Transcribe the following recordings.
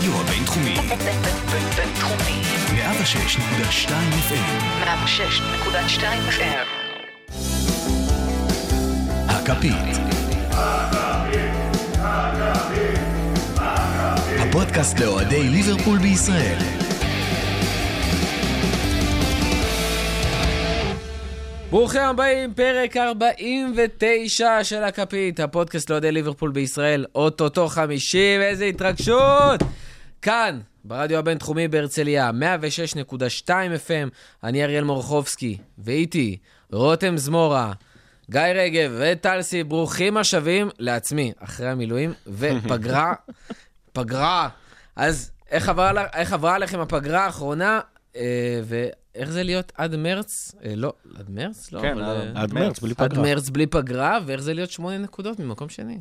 הרדיו הבינתחומי. בינתחומי. 106.2 FM. 106.2 FM. הכפית. הפודקאסט לאוהדי ליברפול בישראל. ברוכים הבאים, פרק 49 של הכפית, הפודקאסט לאוהדי ליברפול בישראל, אוטוטו 50, איזה התרגשות! כאן, ברדיו הבינתחומי בהרצליה, 106.2 FM, אני אריאל מורחובסקי, ואיתי רותם זמורה, גיא רגב וטלסי, ברוכים השבים לעצמי, אחרי המילואים, ופגרה, פגרה. אז איך עברה, איך עברה לכם הפגרה האחרונה, אה, ואיך זה להיות עד מרץ? אה, לא, עד מרץ? לא, כן, אבל... עד- אה, עד מרץ, בלי עד פגרה. מרץ בלי פגרה, ואיך זה להיות שמונה נקודות ממקום שני.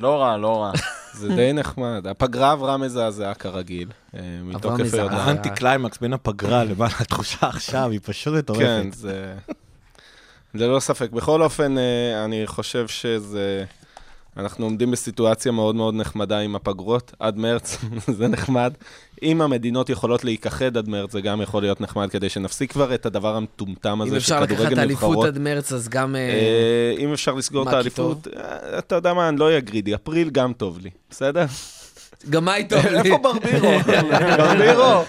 לא רע, לא רע. זה די נחמד. הפגרה עברה מזעזעה כרגיל, אה, מתוקף מזעזעה. היודעה. האנטי קליימקס בין הפגרה לבין התחושה עכשיו, היא פשוט מטורפת. כן, זה... ללא ספק. בכל אופן, אה, אני חושב שזה... אנחנו עומדים בסיטואציה מאוד מאוד נחמדה עם הפגרות עד מרץ, זה נחמד. אם המדינות יכולות להיכחד עד מרץ, זה גם יכול להיות נחמד, כדי שנפסיק כבר את הדבר המטומטם הזה אם אפשר לקחת שכדורגל אליפות נבחרות. עד מרץ, אז גם... אה, אה, אם אפשר לסגור את האליפות, אה, אתה יודע מה, אני לא אהיה גרידי, אפריל גם טוב לי, בסדר? גם מה איתו? איפה ברבירו? ברבירו!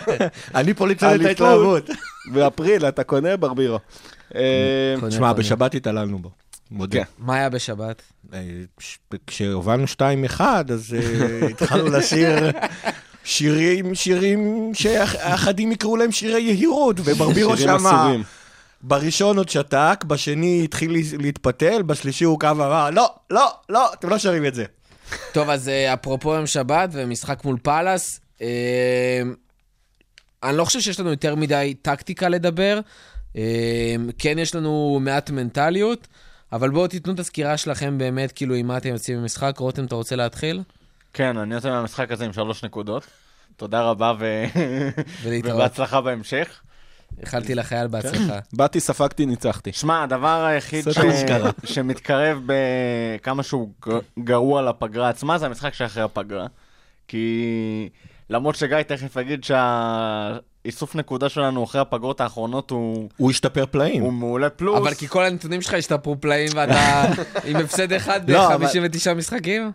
אני פה לצד את. ההתלהבות. באפריל אתה קונה ברבירו. אה, תשמע, קונה. בשבת התעללנו בו. מודה. כן. מה היה בשבת? אה, כשהובלנו 2-1, אז אה, התחלנו לשיר שירים, שירים שאחדים יקראו להם שירי יהירות, וברבירו אסורים. בראשון עוד שתק, בשני התחיל לה- להתפתל, בשלישי הוא קם ואמר, לא, לא, לא, אתם לא שרים את זה. טוב, אז אה, אפרופו יום שבת ומשחק מול פאלאס, אה, אני לא חושב שיש לנו יותר מדי טקטיקה לדבר. אה, כן, יש לנו מעט מנטליות, אבל בואו תיתנו את הסקירה שלכם באמת, כאילו, עם מה אתם יוצאים במשחק. רותם, אתה רוצה להתחיל? כן, אני יוצא מהמשחק הזה עם שלוש נקודות. תודה רבה ו... ובהצלחה בהמשך. איחלתי לחייל בהצלחה. באתי, ספגתי, ניצחתי. שמע, הדבר היחיד ש... שמתקרב בכמה שהוא ג- גרוע לפגרה עצמה, זה המשחק שאחרי הפגרה. כי למרות שגיא תכף יגיד שהאיסוף נקודה שלנו אחרי הפגרות האחרונות הוא, הוא השתפר פלאים. הוא מעולה פלוס. אבל כי כל הנתונים שלך השתפרו פלאים ואתה עם הפסד אחד לא, אבל- ב-59 משחקים?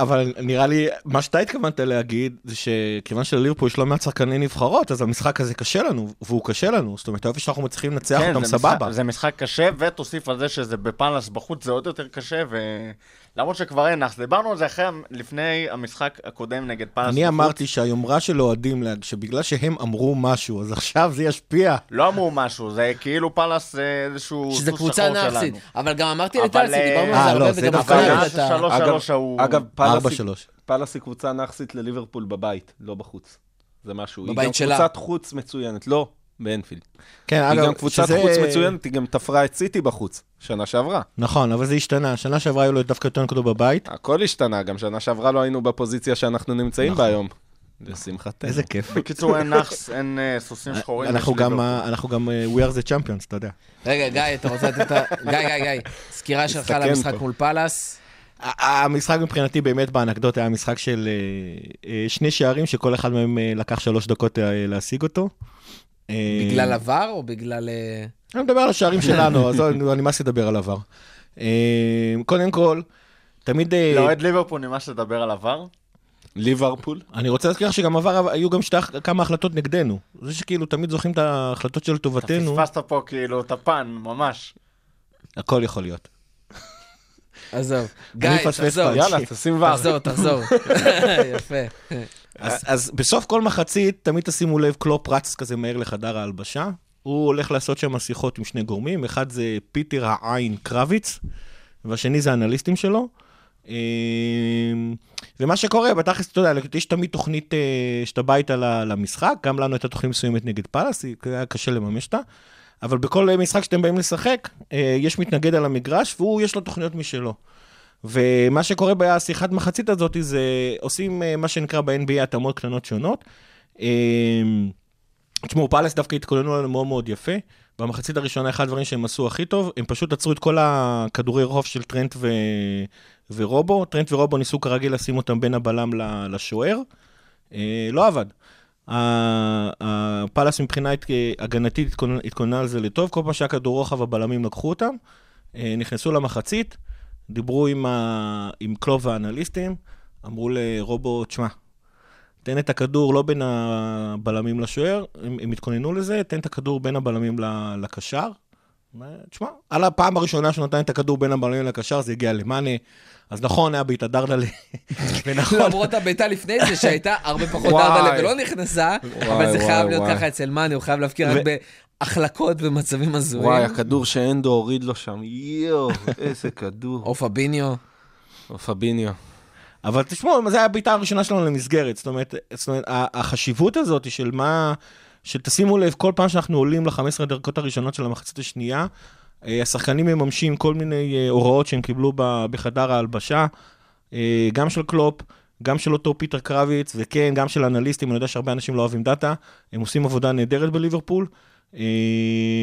אבל נראה לי, מה שאתה התכוונת להגיד, זה שכיוון שלליברפול יש לא מעט שחקני נבחרות, אז המשחק הזה קשה לנו, והוא קשה לנו. זאת אומרת, האופי שאנחנו מצליחים לנצח כן, אותם סבבה. זה משחק קשה, ותוסיף על זה שזה בפאלאס בחוץ, זה עוד יותר קשה, ולמרות שכבר אין נאחס. דיברנו על זה אחרי, לפני המשחק הקודם נגד פאלאס אני. אמרתי שהיומרה של אוהדים, שבגלל שהם אמרו משהו, אז עכשיו זה ישפיע. לא אמרו משהו, זה כאילו פאלאס זה איזשהו שזה קבוצה. שלנו. אבל גם אמרתי אבל, לטלסי, אה, דיברנו על אה, זה לא, הרבה, זה וגם אבל אגב- שלוש ההוא... אגב, פאלאס ארבע היא- קבוצה נאחסית לליברפול בבית, לא בחוץ. זה משהו. בבית היא גם שלה. קבוצת חוץ מצוינת, לא, באנפילד. כן, היא אגב, גם קבוצת שזה- חוץ מצוינת, היא גם תפרה את סיטי בחוץ, שנה שעברה. נכון, אבל זה השתנה. שנה שעברה היו לו דווקא יותר נקודות בבית. הכל השתנה, גם שנה שעברה לא היינו בפוזיציה שאנחנו נמצאים בה היום. לשמחתנו. איזה כיף. בקיצור, אין נאחס, אין אה, סוסים שחורים. אנחנו גם. אה, אנחנו גם אה, We are the champions, אתה יודע. רגע, גיא, אתה רוצה לתת את ה... גיא, גיא, גיא, סקירה שלך למשחק פה. מול פאלאס. המשחק מבחינתי באמת באנקדוטה היה משחק של אה, אה, שני שערים שכל אחד מהם אה, לקח שלוש דקות אה, להשיג אותו. אה, בגלל עבר או בגלל... אה, אני מדבר על השערים שלנו, אז לא, נמאס לדבר על עבר. אה, קודם כל, תמיד... אה, לאוהד ליברפול נמאס לדבר על עבר. ליברפול. אני רוצה להזכיר לך שגם עבר, היו גם שתי, כמה החלטות נגדנו. זה שכאילו תמיד זוכרים את ההחלטות של אתה טובתנו, פספסת פה כאילו את הפן, ממש. הכל יכול להיות. עזוב. גיא, תחזור. יאללה, תשים ור. תחזור, תחזור. יפה. אז, בסוף כל מחצית, תמיד תשימו לב, קלופ רץ כזה מהר לחדר ההלבשה. הוא הולך לעשות שם שיחות עם שני גורמים, אחד זה פיטר העין קרביץ, והשני זה האנליסטים שלו. אמ, ומה שקורה, בתכלס, אתה יודע, יש תמיד תוכנית אה, שאתה בא איתה למשחק, גם לנו הייתה תוכנית מסוימת נגד פאלאס, היא- היה קשה לממש אותה, אבל בכל משחק שאתם באים לשחק, אה, יש מתנגד על המגרש, והוא, יש לו תוכניות משלו. ומה שקורה בשיחת מחצית הזאת זה עושים אה, מה שנקרא ב-NBA התאמות קטנות שונות. אה, תשמעו, פאלס דווקא התכוננו לנו מאוד מאוד יפה. במחצית הראשונה, אחד הדברים שהם עשו הכי טוב, הם פשוט עצרו את כל הכדורי רחוב של טרנט ו... ורובו. טרנט ורובו ניסו כרגיל לשים אותם בין הבלם לשוער. לא עבד. ה- הפאלאס מבחינה הגנתית התכוננה על זה לטוב, כל פעם שהיה כדור רוחב הבלמים לקחו אותם, אה, נכנסו למחצית, דיברו עם, ה... עם קלוב והאנליסטים, אמרו לרובו, תשמע, תן את הכדור לא בין הבלמים לשוער, הם, הם התכוננו לזה, תן את הכדור בין הבלמים לקשר. תשמע, על הפעם הראשונה שהוא נתן את הכדור בין הבלמים לקשר, זה הגיע למאנה. אז נכון, היה בעיטה דרדלה, ונכון, למרות הבעיטה לפני זה, שהייתה הרבה פחות. דרדלה ולא נכנסה, אבל זה חייב להיות. ככה אצל מאני, הוא חייב להפקיע רק בהחלקות במצבים הזויים. וואי, הכדור שהנדו הוריד לו שם, יואו, איזה כדור. או פביניו. או פביניו. אבל תשמעו, זו הייתה הראשונה שלנו למסגרת. זאת אומרת, זאת אומרת, ה- החשיבות הזאת של מה... שתשימו לב, כל פעם שאנחנו עולים ל-15 דקות הראשונות של המחצית השנייה, השחקנים מממשים כל מיני אה, הוראות שהם קיבלו בחדר ההלבשה, אה, גם של קלופ, גם של אותו פיטר קרביץ, וכן, גם של אנליסטים, אני יודע שהרבה אנשים לא אוהבים דאטה, הם עושים עבודה נהדרת בליברפול. אה,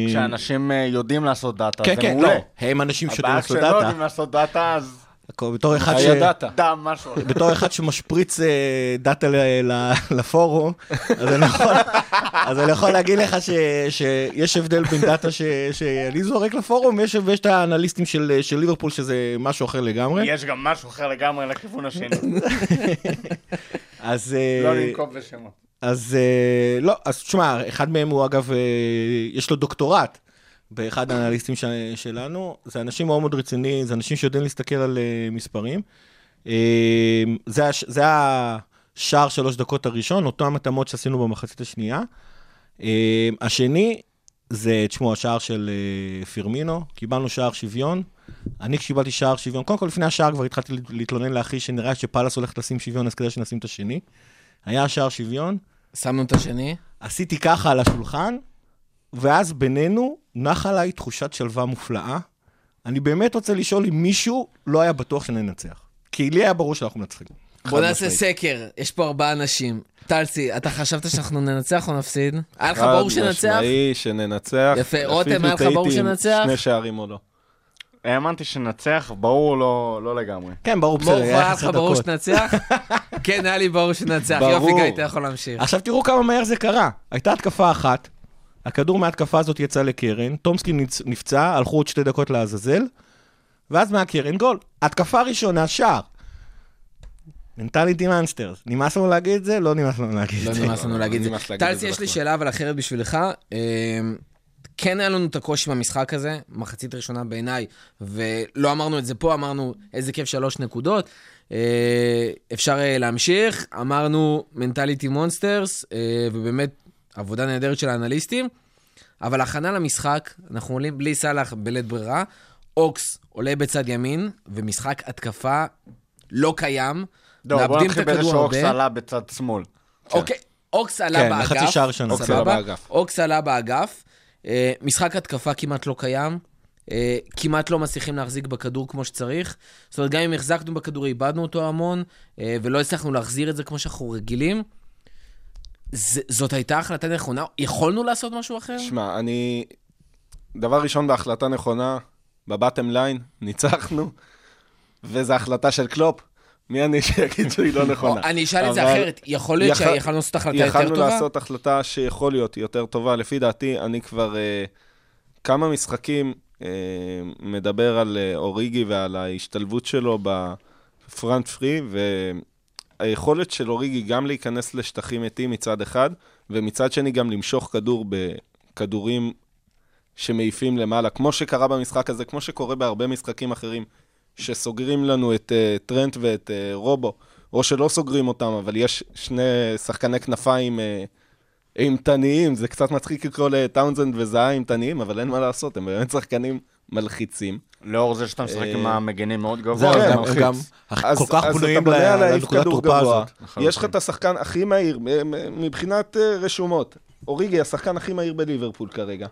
כשאנשים אה, יודעים לעשות דאטה, כן, זה כן, מעולה. לא, הם אנשים שיודעים הבעיה לעשות דאטה. יודעים לעשות דאטה, אז בתור אחד ש... דם משהו. בתור אחד שמשפריץ אה, דאטה ל- ל- לפורום, אז אני יכול, אז אני יכול להגיד לך ש, שיש הבדל בין דאטה ש, שאני זורק לפורום, ויש, ויש את האנליסטים של, של ליברפול, שזה משהו אחר לגמרי. יש גם משהו אחר לגמרי לכיוון השני. אז... אה, לא לנקוב בשמות. אז אה, לא, אז תשמע, אחד מהם הוא אגב, יש לו דוקטורט באחד האנליסטים ש- שלנו. זה אנשים מאוד מאוד רציניים, זה אנשים שיודעים להסתכל על אה, מספרים. אה, זה, הש- זה השער שלוש דקות הראשון, אותם התאמות שעשינו במחצית השנייה. אה, השני, זה, תשמעו, השער של אה, פירמינו, קיבלנו שער שוויון. אני כשקיבלתי שער שוויון, קודם כל לפני השער כבר התחלתי להתלונן לאחי שנראה שפאלאס הולך לשים שוויון, אז כדאי שנשים את השני. היה שער שוויון, שמנו את השני. עשיתי ככה על השולחן, ואז בינינו נחה עליי תחושת שלווה מופלאה. אני באמת רוצה לשאול אם מישהו לא היה בטוח שננצח. כי לי היה ברור שאנחנו מנצחים. בוא חד נעשה. סקר, יש פה ארבעה אנשים. טלסי, אתה חשבת שאנחנו ננצח או נפסיד? היה לך חד ברור שננצח? משמעי שננצח. יפה. רותם, היה לך ברור שננצח? שני שערים או לא. האמנתי שנצח, ברור לא לא לגמרי. כן, ברור, בסדר, היה לך ברור. שננצח? כן, היה לי ברור שננצח. יופי, גיא, אתה יכול להמשיך. עכשיו תראו כמה מהר זה קרה. הייתה התקפה אחת, הכדור מההתקפה הזאת יצא לקרן, טומסקי נצ- נפצע, הלכו עוד שתי דקות לעזאזל, ואז מהקרן גול. התקפה ראשונה, שער. mentality monsters. נמאס לנו להגיד את זה? לא נמאס לנו להגיד לא את זה. נמאס לנו להגיד את זה. את טלסי, יש לי. שאלה אבל אחרת בשבילך. אמ, כן היה לנו את הקושי במשחק הזה, מחצית ראשונה בעיניי, ולא אמרנו את זה פה, אמרנו איזה כיף שלוש נקודות. אה, אפשר אה, להמשיך, אמרנו mentality monsters, אה, ובאמת עבודה נהדרת של האנליסטים, אבל הכנה למשחק, אנחנו עולים בלי סאלח בלית ברירה, אוקס עולה בצד ימין, ומשחק התקפה לא קיים. לא, בוא נתחיל בזה שאוקס הרבה. עלה בצד שמאל. אוקיי, אוקס עלה כן, באגף. בחצי שעה ראשונה. אוקס? עלה באגף. אוקס עלה באגף. אה, משחק התקפה כמעט לא קיים. אה, כמעט לא מצליחים להחזיק בכדור כמו שצריך. זאת אומרת, גם אם החזקנו בכדור, איבדנו אותו המון, אה, ולא הצלחנו להחזיר את זה כמו שאנחנו רגילים. ז- זאת הייתה החלטה נכונה? יכולנו לעשות משהו אחר? שמע, אני... דבר ראשון בהחלטה נכונה, ב bottom line, ניצחנו, וזו החלטה של קלופ. מי אני שיגיד שהיא לא נכונה? אני אשאל את זה אחרת. יכול להיות יכול- שיכולנו לעשות החלטה יותר יכלנו טובה? לעשות החלטה שיכול להיות יותר טובה. לפי דעתי, אני כבר אה, כמה משחקים אה, מדבר על אה, אוריגי ועל ההשתלבות שלו בפרונט פרי, והיכולת של אוריגי גם להיכנס לשטחים מתים מצד אחד, ומצד שני גם למשוך כדור בכדורים שמעיפים למעלה, כמו שקרה במשחק הזה, כמו שקורה בהרבה משחקים אחרים, שסוגרים לנו את uh, טרנט ואת uh, רובו, או שלא סוגרים אותם, אבל יש שני שחקני כנפיים uh, אימתניים, זה קצת מצחיק לקרוא לטאונזנד וזהה אימתניים, אבל אין מה לעשות, הם באמת שחקנים מלחיצים. לאור זה שאתה משחק אה, עם המגנים מאוד גבוה, זה הם מלחיץ. גם אז- כל כך בנויים לנקודת תורפה. הזאת. לחלוטין. יש לך את השחקן הכי מהיר, מבחינת אה, רשומות. אוריגי, השחקן הכי מהיר בליברפול כרגע.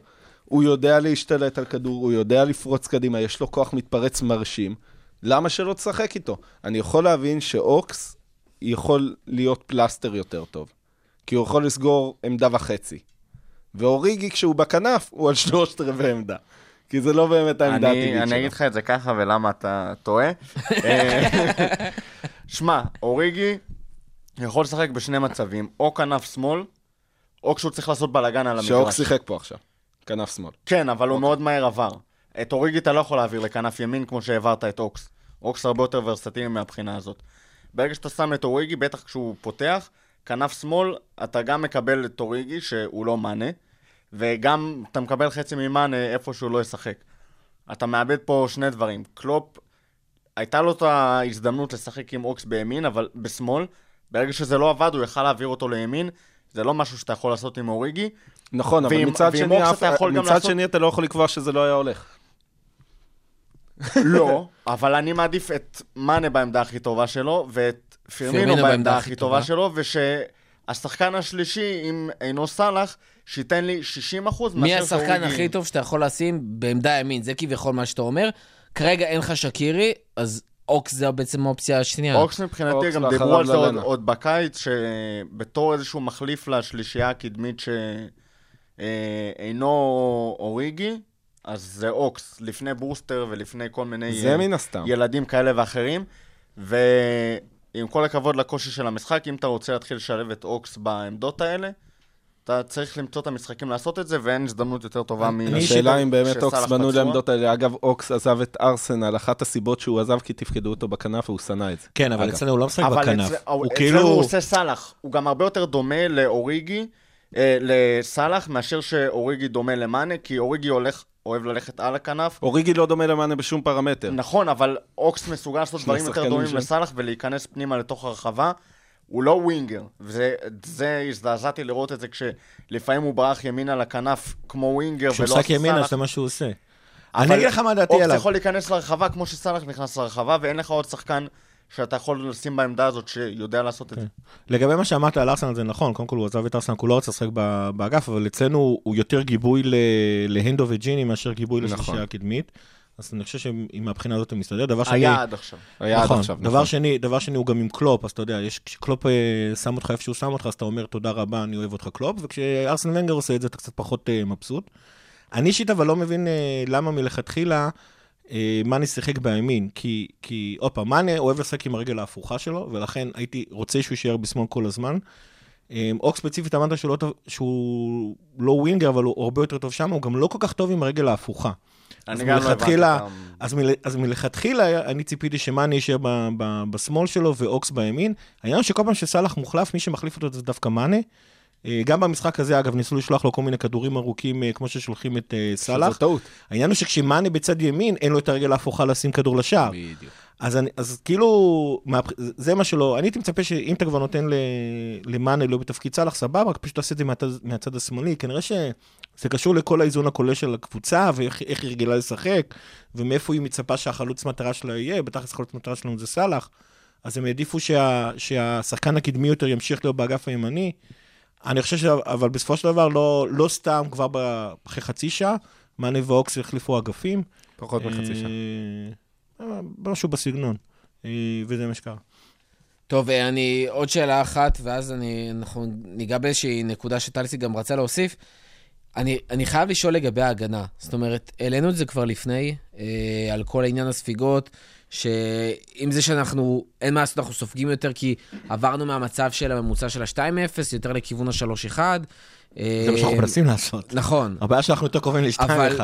הוא יודע להשתלט על כדור, הוא יודע לפרוץ קדימה, יש לו כוח מתפרץ מרשים. למה שלא תשחק איתו? אני יכול להבין שאוקס יכול להיות פלסטר יותר טוב. כי הוא יכול לסגור עמדה וחצי. ואוריגי, כשהוא בכנף, הוא על שלושת רבעי עמדה. כי זה לא באמת העמדה אני, הטבעית אני שלו. אגיד לך את זה ככה ולמה אתה טועה. אה, שמע, אוריגי יכול לשחק בשני מצבים, או כנף שמאל, או כשהוא צריך לעשות בלאגן על המגרש. שאוק שיחק פה עכשיו, כנף שמאל. כן, אבל הוא אוקיי. מאוד מהר עבר. את אוריגי אתה לא יכול להעביר לכנף ימין כמו שהעברת את אוקס. אוקס הרבה יותר ורסטילי מהבחינה הזאת. ברגע שאתה שם את אוריגי, בטח כשהוא פותח, כנף שמאל, אתה גם מקבל את אוריגי, שהוא לא מאנה, וגם אתה מקבל חצי ממאנה איפה שהוא לא ישחק. אתה מאבד פה שני דברים. קלופ, הייתה לו את ההזדמנות לשחק עם אוקס בימין, אבל בשמאל, ברגע שזה לא עבד, הוא יכל להעביר אותו לימין. זה לא משהו שאתה יכול לעשות עם אוריגי. נכון, אבל ועם- מצד ועם שני, אתה יכול גם מצד לעשות- שני אתה לא יכול לקבוע שזה לא היה הולך. לא, אבל אני מעדיף את מאנה בעמדה הכי טובה שלו, ואת פירמינו פירמינו בעמדה הכי. טובה שלו, ושהשחקן השלישי, אם אינו סאלח, שייתן לי 60 אחוז מי השחקן הכי טוב שאתה יכול לשים בעמדה ימין? זה כביכול מה שאתה אומר. כרגע אין לך שקירי, אז אוקס זה בעצם האופציה השנייה. אוקס מבחינתי, אוקס גם דיברו על זה עוד. עוד בקיץ, שבתור איזשהו מחליף לשלישייה הקדמית שאינו אוריגי, אז זה אוקס, לפני ברוסטר ולפני כל מיני זה אה, מן הסתם. ילדים כאלה ואחרים. ועם כל הכבוד לקושי של המשחק, אם אתה רוצה להתחיל לשלב את אוקס בעמדות האלה, אתה צריך למצוא את המשחקים לעשות את זה, ואין הזדמנות יותר טובה מ... השאלה אם באמת אוקס פצוע. לעמדות האלה. אגב, אוקס עזב את ארסנל, אחת הסיבות שהוא עזב כי תפקדו אותו בכנף והוא שנא את זה. כן, אבל. אצלנו הוא לא משחק בכנף. הוא אצלנו כאילו... הוא עושה סאלח. הוא גם הרבה יותר דומה לאוריגי, אה, לסאלח, מאשר שאוריגי דומה למאנה, כי אוריגי הולך, אוהב ללכת על הכנף. אוריגי לא דומה למאנה בשום פרמטר. נכון, אבל אוקס מסוגל לעשות דברים יותר דומים לסאלח ולהיכנס פנימה לתוך הרחבה. הוא לא ווינגר, וזה זה הזדעזעתי לראות את זה כשלפעמים הוא ברח ימינה לכנף כמו ווינגר כשהוא ולא משחק עשה ימינה. זה מה שהוא עושה. אני אגיד לך מה דעתי עליו. יכול להיכנס לרחבה כמו שסאלח נכנס לרחבה, ואין לך עוד שחקן שאתה יכול לשים בעמדה הזאת שיודע לעשות את זה. לגבי מה שאמרת על ארסנל זה נכון, קודם כל הוא עזב את ארסנל, הוא לא רצה לשחק באגף, אבל אצלנו הוא יותר גיבוי להנדו וג'יני מאשר גיבוי נכון. לשלישייה הקדמית. אז אני חושב שעם מהבחינה הזאת הוא מסתדר. דבר שני, היה עד עכשיו. היה עד נכון, עכשיו, דבר נכון. שני, דבר שני הוא גם עם קלופ, אז אתה יודע, יש, כשקלופ אה, שם אותך איפה שהוא שם אותך, אז אתה אומר תודה רבה, אני אוהב אותך קלופ, וכשארסן ונגר עושה את זה, אתה קצת פחות אה, מבסוט. אני אישית אבל לא מבין אה, למה מלכתחילה אה, מאני שיחק בימין, כי, כי עוד פעם, מאני אוהב לשחק עם הרגל ההפוכה שלו, ולכן הייתי רוצה שהוא יישאר בשמאל כל הזמן. אוק ספציפית אמרת שהוא, לא שהוא לא ווינגר, אבל הוא הרבה יותר טוב שם, הוא גם לא כל כך טוב עם הרגל ההפוכה. אני גם לא הבנתי אותם. אז, מל, אז מלכתחילה אני ציפיתי שמאני יישאר ב, ב, בשמאל שלו ואוקס בימין. העניין שכל פעם שסאלח מוחלף, מי שמחליף אותו זה דווקא מאנה. אה, גם במשחק הזה, אגב, ניסו לשלוח לו כל מיני כדורים ארוכים, אה, כמו ששולחים את אה, סאלח. טעות. העניין הוא שכשמאנה בצד ימין, אין לו את הרגל ההפוכה לשים כדור לשער. בדיוק. אז, אני, אז כאילו, מה, זה מה שלא, אני הייתי מצפה שאם אתה כבר נותן למאנה לא בתפקיד סאלח, סבבה, רק פשוט תעשה את זה מהצד, מהצד השמאלי. כנראה שזה קשור לכל האיזון הכולל של הקבוצה, ואיך איך היא רגילה לשחק, ומאיפה היא מצפה שהחלוץ מטרה שלה יהיה, בטח החלוץ מטרה שלנו זה סאלח. אז הם העדיפו שה, שהשחקן הקדמי יותר ימשיך להיות באגף הימני. אני חושב ש... אבל בסופו של דבר, לא, לא סתם, כבר ב- אחרי חצי שעה, מאנה ואוקס החליפו אגפים. פחות מחצי שעה. אה, אה, משהו בסגנון, אה, וזה מה שקרה. טוב, אה, אני, עוד שאלה אחת, ואז אני, אנחנו ניגע באיזושהי נקודה שטלסי גם רצה להוסיף. אני, אני חייב לשאול לגבי ההגנה. זאת אומרת, העלינו את זה כבר לפני, אה, על כל עניין הספיגות, שעם זה שאנחנו, אין מה לעשות, אנחנו סופגים יותר, כי עברנו מהמצב של הממוצע של ה-2-0, יותר לכיוון ה-3-1. זה מה שאנחנו מנסים לעשות. נכון. הבעיה שאנחנו יותר קרובים אבל- ל-2-1.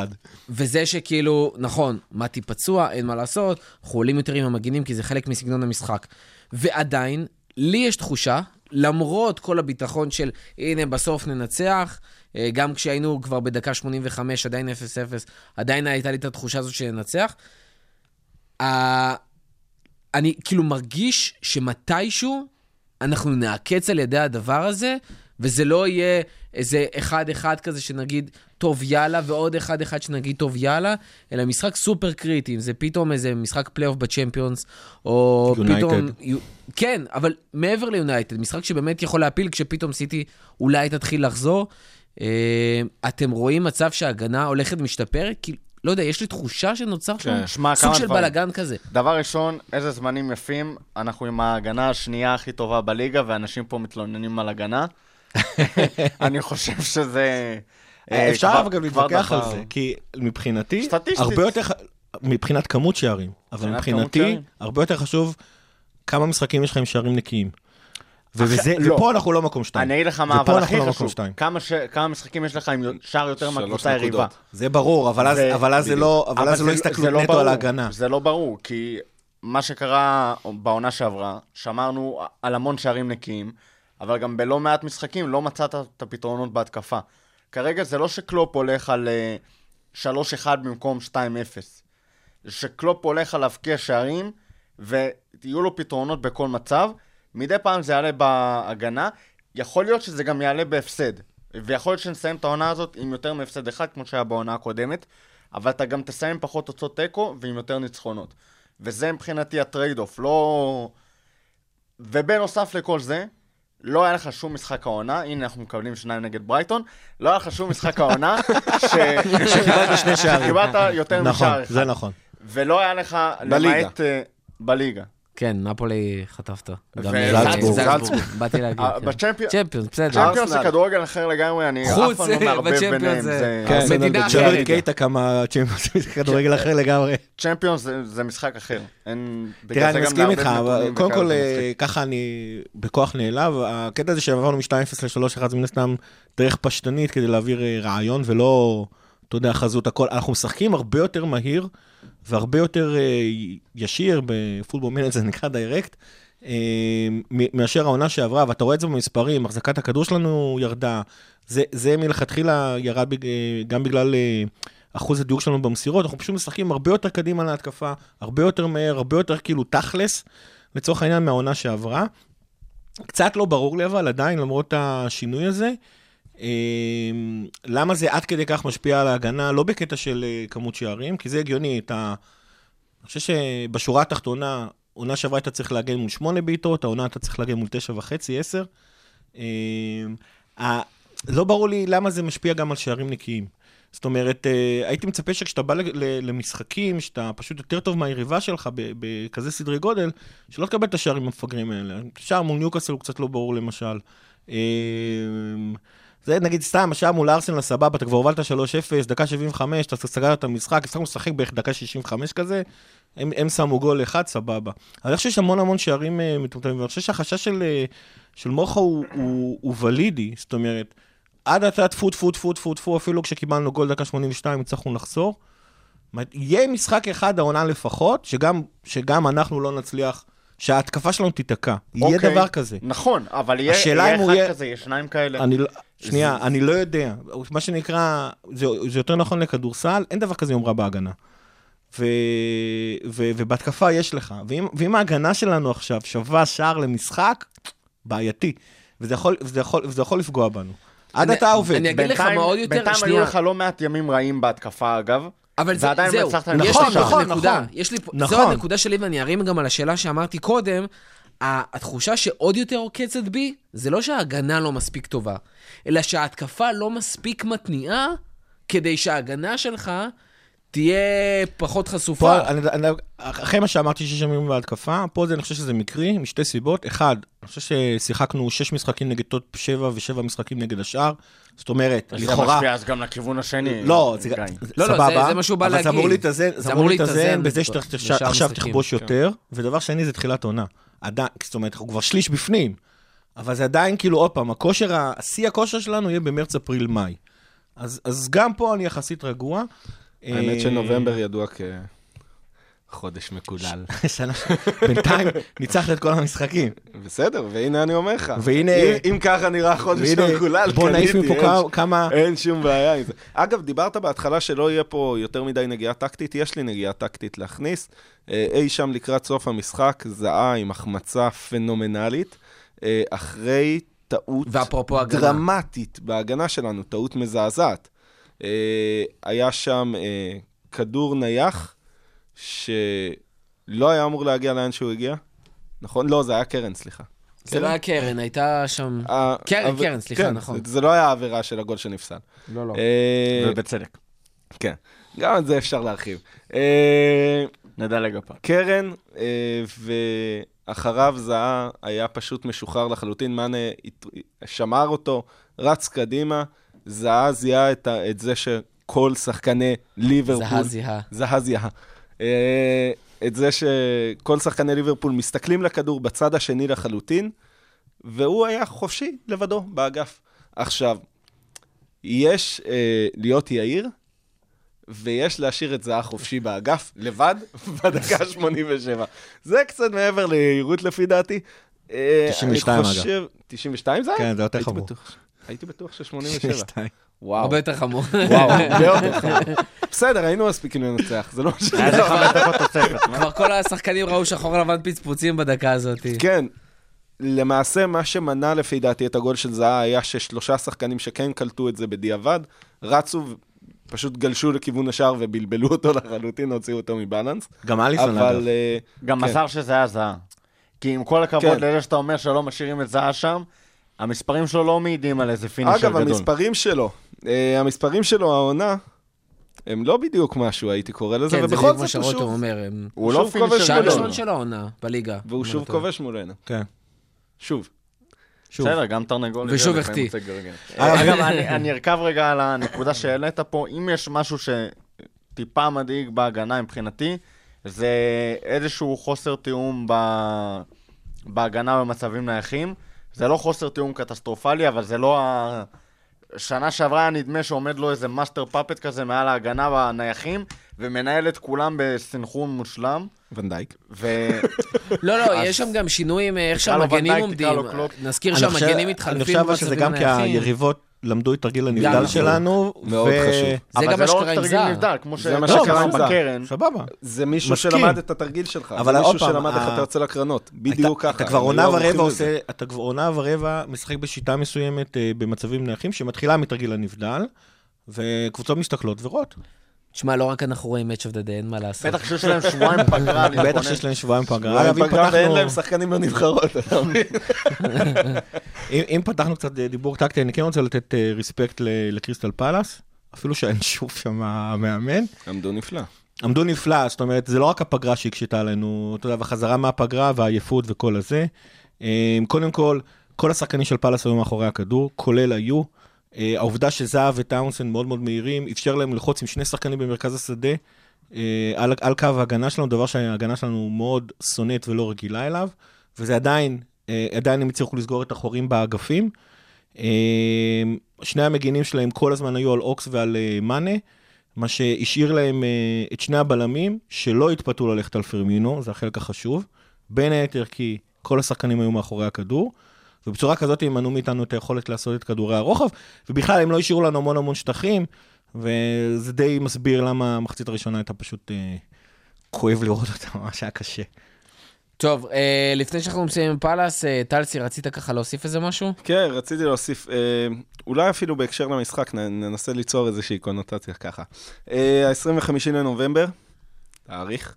וזה שכאילו, נכון, מתי פצוע, אין מה לעשות, אנחנו עולים יותר עם המגינים כי זה חלק מסגנון המשחק. ועדיין, לי יש תחושה, למרות כל הביטחון של, הנה, בסוף ננצח, אה, גם כשהיינו כבר בדקה 85, עדיין 0-0, עדיין הייתה לי את התחושה הזאת שננצח. אני כאילו מרגיש שמתישהו אנחנו נעקץ על ידי הדבר הזה, וזה לא יהיה איזה אחד-אחד כזה שנגיד, טוב, יאללה, ועוד אחד-אחד שנגיד, טוב, יאללה, אלא משחק סופר קריטי, אם זה פתאום איזה משחק פלייאוף בצ'מפיונס, או United. פתאום... כן, אבל מעבר ליונייטד, משחק שבאמת יכול להפיל כשפתאום סיטי אולי תתחיל לחזור. אה, אתם רואים מצב שההגנה הולכת ומשתפרת? כי, לא יודע, יש לי תחושה שנוצר שם כן. שמע, סוג כמה של דברים. בלאגן כזה. דבר ראשון, איזה זמנים יפים, אנחנו עם ההגנה השנייה הכי טובה בליגה, ואנשים פה מתלוננים על הגנה. אני חושב שזה... אה, אפשר כבר- אבל גם להתווכח על דבר. זה, כי מבחינתי, סטטיסטית. הרבה יותר, מבחינת כמות שערים, אבל מבחינתי. הרבה יותר חשוב כמה משחקים יש לך עם שערים נקיים. וזה- לא. ופה אנחנו לא מקום שתיים. אני אגיד לך מה, אבל הכי לא חשוב. כמה ש- כמה משחקים יש לך עם שער יותר מהקבוצה היריבה. זה ברור, אבל אז, ו- אבל אז זה לא, אבל אז זה לא הסתכלות זה לא נטו על ברור, ההגנה. זה לא ברור, כי מה שקרה בעונה שעברה, שמרנו על המון שערים נקיים, אבל גם בלא מעט משחקים לא מצאת את הפתרונות בהתקפה. כרגע זה לא שקלופ הולך על אה, 3-1 במקום 2-0. זה שקלופ הולך על להבקיע שערים, ויהיו לו פתרונות בכל מצב. מדי פעם זה יעלה בהגנה, יכול להיות שזה גם יעלה בהפסד. ויכול להיות שנסיים את העונה הזאת עם יותר מהפסד אחד, כמו שהיה בעונה הקודמת, אבל אתה גם תסיים עם פחות תוצאות תיקו ועם יותר ניצחונות. וזה מבחינתי ה trade off, לא... ובנוסף לכל זה, לא היה לך שום משחק העונה, הנה אנחנו מקבלים שניים נגד ברייטון, לא היה לך שום משחק העונה ש... שקיבלת שני שערים. שקיבלת יותר נכון, משער אחד. זה נכון. ולא היה לך, בליגה. למעט... אה, בליגה. כן, נפולי חטפת. וזלצבורג. זלצבורג, באתי להגיד. אה, כן. בצ'מפיונס- צ'מפיונס, בסדר. צ'מפיונס זה. כדורגל אחר לגמרי, אני אף פעם לא מערבב ביניהם. זה- זה- כן. מדינה אחרת. את קייטה כמה צ'מפיונס כדורגל אחר לגמרי. צ'מפיונס זה- זה משחק אחר. תראה, זה אני מסכים איתך, אבל קודם כל, זה אה. ככה אני בכוח נעלב. הקטע הזה שעברנו מ-2-0 ל-3-1 זה מן הסתם דרך פשטנית כדי להעביר אה, רעיון, ולא, אתה יודע, חזות הכל. אנחנו משחקים הרבה יותר מהיר והרבה יותר אה, ישיר, בפוטבול מנט זה נקרא דיירקט, מ- מאשר העונה שעברה, ואתה רואה את זה במספרים, החזקת הכדור שלנו ירדה. זה, זה מלכתחילה ירד בג- אה, גם בגלל אה, אחוז הדיוק שלנו במסירות, אנחנו פשוט משחקים הרבה יותר קדימה להתקפה, הרבה יותר מהר, הרבה יותר כאילו תכלס, לצורך העניין מהעונה שעברה. קצת לא ברור לי אבל עדיין, למרות השינוי הזה, למה זה עד כדי כך משפיע על ההגנה, לא בקטע של אה, כמות שערים, כי זה הגיוני, אתה... אני חושב שבשורה התחתונה, עונה שעברה היית צריך להגן מול שמונה בעיטות, העונה אתה צריך להגן מול תשע וחצי, עשר. ה- לא ברור לי למה זה משפיע גם על שערים נקיים. זאת אומרת, אה, הייתי מצפה שכשאתה בא למשחקים, שאתה פשוט יותר טוב מהיריבה שלך בכזה סדרי גודל, שלא תקבל את השערים המפגרים האלה. שער מול ניוקאסל הוא קצת לא ברור למשל. זה נגיד סתם, השער מול ארסנל סבבה, אתה כבר הובלת 3-0, דקה 75, אתה סגרת את המשחק, הפסקנו לשחק בערך דקה 65 כזה, הם, הם שמו גול אחד, סבבה. אני חושב שיש המון המון שערים אה, מטומטמים, ואני חושב שהחשש של, אה, של מוחה הוא, הוא, הוא ולידי, זאת אומרת, עד עתה טפו טפו טפו טפו טפו, אפילו כשקיבלנו גול דקה 82 הצלחנו אומרת, יהיה משחק אחד העונה לפחות, שגם, שגם אנחנו לא נצליח, שההתקפה שלנו תיתקע. יהיה אוקיי. דבר כזה. נכון, אבל יהיה יהיה אחד יהיה- כזה, יש שניים כאלה. אני לא, שנייה, אני לא יודע. מה שנקרא, זה, זה יותר נכון לכדורסל, אין דבר כזה יום רע בהגנה. ו, ו, ובהתקפה יש לך. ואם, ואם ההגנה שלנו עכשיו שווה שער למשחק, בעייתי. וזה יכול, וזה יכול, וזה יכול לפגוע בנו. עד אני- אתה עובד. אני אגיד לך מה עוד יותר, בינתיים היו. לך לא מעט ימים רעים בהתקפה, אגב. אבל זה, ועדיין לא זהו, הצלחת לי נכון, פה נכון, נקודה, נכון. יש לי פה, נכון. זו הנקודה שלי ואני ארים גם על השאלה שאמרתי קודם, התחושה שעוד יותר עוקצת בי, זה לא שההגנה לא מספיק טובה, אלא שההתקפה לא מספיק מתניעה, כדי שההגנה שלך תהיה פחות חשופה. פה, אני, אני, אחרי מה שאמרתי שיש ימים בהתקפה, פה זה, אני חושב שזה מקרי, משתי סיבות. אחד, אני חושב ששיחקנו שש משחקים נגד top שבע ושבע משחקים נגד השאר. זאת אומרת, זה לכאורה... משפיע אז גם לכיוון השני. לא, זה גיא. לא, לא, סבבה, זה- זה מה שהוא בא אבל זה להגיד. אמור להתאזן, זה אמור להתאזן בזה שאתה בשאר עכשיו המשחקים. תכבוש יותר, ודבר שני זה תחילת עונה. עדיין, זאת אומרת, אנחנו כבר שליש בפנים, אבל זה עדיין כאילו, עוד פעם, הכושר, ה- שיא הכושר שלנו יהיה במרץ, אפריל, מאי. אז אז גם פה אני יחסית רגוע. האמת אה, שנובמבר ידוע כחודש מקולל. בינתיים ניצחת את כל המשחקים. בסדר, והנה אני אומר לך. והנה- אם- אם ככה נראה חודש והנה, מקולל, בוא נעיף מפה אין כמה-. אין שום בעיה עם זה. אגב, דיברת בהתחלה שלא יהיה פה יותר מדי נגיעה טקטית, יש לי נגיעה טקטית להכניס. אה, אי שם לקראת סוף המשחק, זהה עם החמצה פנומנלית, אה, אחרי טעות ואפרופו הגנה. דרמטית בהגנה שלנו, טעות מזעזעת. אה, היה שם כדור נייח, שלא היה אמור להגיע לאן שהוא הגיע. נכון? לא, זה היה קרן, סליחה. זה לא היה קרן, הייתה שם... אה, קרן, קרן, סליחה, כן, נכון. זה, לא היה העבירה של הגול שנפסל. לא, לא. אה, ובצדק. כן, גם על זה אפשר להרחיב. אה, נדלג הפעם. קרן, ואחריו זהה היה פשוט משוחרר לחלוטין, מאנה שמר אותו, רץ קדימה, זהה זיהה את, את זה שכל שחקני ליברפול... זהה זיהה. זהה זיהה. אה, את זה שכל שחקני ליברפול מסתכלים לכדור בצד השני לחלוטין, והוא היה חופשי לבדו באגף. עכשיו, יש אה, להיות יאיר, ויש להשאיר את זהה חופשי באגף, לבד, בדקה 87. זה קצת מעבר ליהירות לפי דעתי. אה, 92 אני אגב. חושב... 92 זה היה? כן, זה יותר חמור. הייתי בטוח ש-87. 92. וואו. הרבה יותר חמור. וואו, הרבה יותר חמור. בסדר, היינו מספיקים לנצח, זה לא משנה. היה זה חמש דקות תוספת. כבר כל השחקנים ראו שחור לבן פצפוצים בדקה הזאת. כן, למעשה מה שמנע לפי דעתי את הגול של זהה היה ששלושה שחקנים שכן קלטו את זה בדיעבד, רצו ופשוט גלשו לכיוון השער ובלבלו אותו לחלוטין, הוציאו אותו מבלנס. גם אליסון, אגב. אבל אה, גם כן. מזל שזה היה זהה. כי עם כל הכבוד כן. לאלה שאתה אומר שלא משאירים את זהה שם, המספרים שלו לא מעידים על איזה פינישר אגב, גדול. המספרים שלו, אה, המספרים שלו, העונה, הם לא בדיוק משהו, הייתי קורא לזה, כן, ובכל זאת הוא שרוטו שוב, אומר. הם- הוא שוב לא פינישר שער גדול. ראשון של העונה בליגה. והוא שוב לא. כובש מולנו. כן. שוב. שוב. בסדר, גם תרנגול. ושוב החטיא. מוצא גרגן. אגב, אני- אני ארכב רגע על הנקודה שהעלית פה. אם יש משהו שטיפה מדאיג בהגנה מבחינתי, זה איזשהו חוסר תיאום ב- בהגנה במצבים נייחים. זה לא חוסר תיאום קטסטרופלי, אבל זה לא ה... שנה שעברה היה נדמה שעומד לו איזה master puppet כזה מעל ההגנה בנייחים, ומנהל את כולם בסנכרון מושלם. ונדייק. ו... לא, לא, אז- יש שם גם שינויים, אה, איך שהמגנים עומדים. נזכיר אני חושב- שהמגנים אני מתחלפים חושב אבל שזה גם כי. היריבות למדו את תרגיל הנבדל. שלנו. מאוד חשוב. זה גם מה זה לא שקרה רק עם תרגיל זר. נבדל, כמו זה מה שקרה שקרה עם זר. בקרן. סבבה. זה מישהו. שלמד את התרגיל שלך. אבל זה עוד מישהו פעם, שלמד איך אתה יוצא לקרנות. בדיוק ככה. אתה כבר עונה לא ורבע. עושה, אתה כבר עונה ורבע משחק בשיטה מסוימת אה, במצבים נייחים, שמתחילה מתרגיל הנבדל, וקבוצות מסתכלות ורואות. תשמע, לא רק אנחנו רואים Match of the Day, אין מה לעשות. בטח שיש להם שבועיים פגרה. בטח שיש להם שבועיים פגרה. אם פגרה ואין פתחנו- להם שחקנים בנבחרות, אתה מבין? אם פתחנו קצת אה, דיבור טקטי, אני כן רוצה לתת אה, ריספקט ל- לקריסטל פלאס, אפילו שאין שוב שם המאמן. עמדו נפלא. עמדו נפלא, זאת אומרת, זה לא רק הפגרה שהקשיתה עלינו, אתה יודע, והחזרה מהפגרה והעייפות וכל הזה. אה, קודם כל, כל השחקנים של פאלאס היו מאחורי הכדור, כולל היו. אה, העובדה שזהב וטאונסן מאוד מאוד מהירים, אפשר להם ללחוץ עם שני שחקנים במרכז השדה אה, על, על קו ההגנה שלנו, דבר שההגנה שלנו מאוד שונאת ולא רגילה אליו, וזה עדיין, אה, עדיין הם הצליחו לסגור את החורים באגפים. שני המגינים שלהם כל הזמן היו על אוקס ועל מאנה. מה שהשאיר להם את שני הבלמים שלא התפתו ללכת על פרמינו, זה החלק החשוב. בין היתר כי כל השחקנים היו מאחורי הכדור, ובצורה כזאת הם מנעו מאיתנו את היכולת לעשות את כדורי הרוחב, ובכלל הם לא השאירו לנו המון המון שטחים, וזה די מסביר למה המחצית הראשונה הייתה פשוט אה, כואב לראות אותה, ממש היה קשה. טוב, אה, לפני שאנחנו מסיימים עם פאלאס, אה, טלסי, רצית ככה להוסיף איזה משהו? כן, רציתי להוסיף, אה, אולי אפילו בהקשר למשחק, נ- ננסה ליצור איזושהי קונוטציה ככה. אה, ה-25 לנובמבר, תאריך,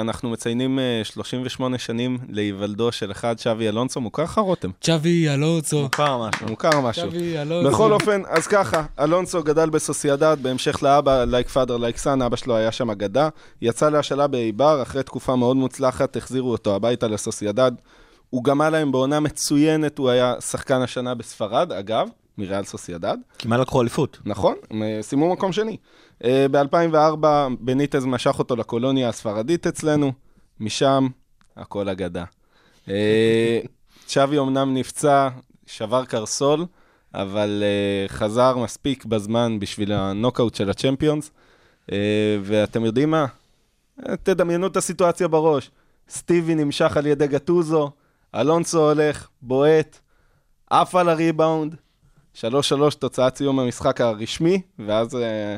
אנחנו מציינים אה, 38 שנים להיוולדו של אחד, צ'אבי אלונסו, מוכר לך רותם? צ'אבי, אלונסו. מוכר משהו. מוכר משהו. צ'אבי, אלונסו. בכל אופן, אז ככה, אלונסו גדל בסוסיידד, בהמשך לאבא, like father, like son, אבא שלו היה שם אגדה. יצא להשאלה באיבר, אחרי תקופה מאוד מוצלחת, החזירו אותו הביתה לסוסיידד. הוא גמל להם בעונה מצוינת, הוא היה שחקן השנה בספרד, אגב, מריאל סוסיידד. כמעט לקחו אליפות. נכון, הם אה, סיימו מקום שני. אה, ב-2004 בניטז משך אותו לקולוניה הספרדית אצלנו, משם הכל אגדה. אה, צ'אבי אמנם נפצע, שבר קרסול, אבל חזר מספיק בזמן בשביל הנוקאוט של הצ'מפיונס. ואתם יודעים מה? תדמיינו את הסיטואציה בראש. סטיבי נמשך על ידי גטוזו, אלונסו הולך, בועט, עף על הריבאונד, 3-3 תוצאת סיום המשחק הרשמי, ואז אה,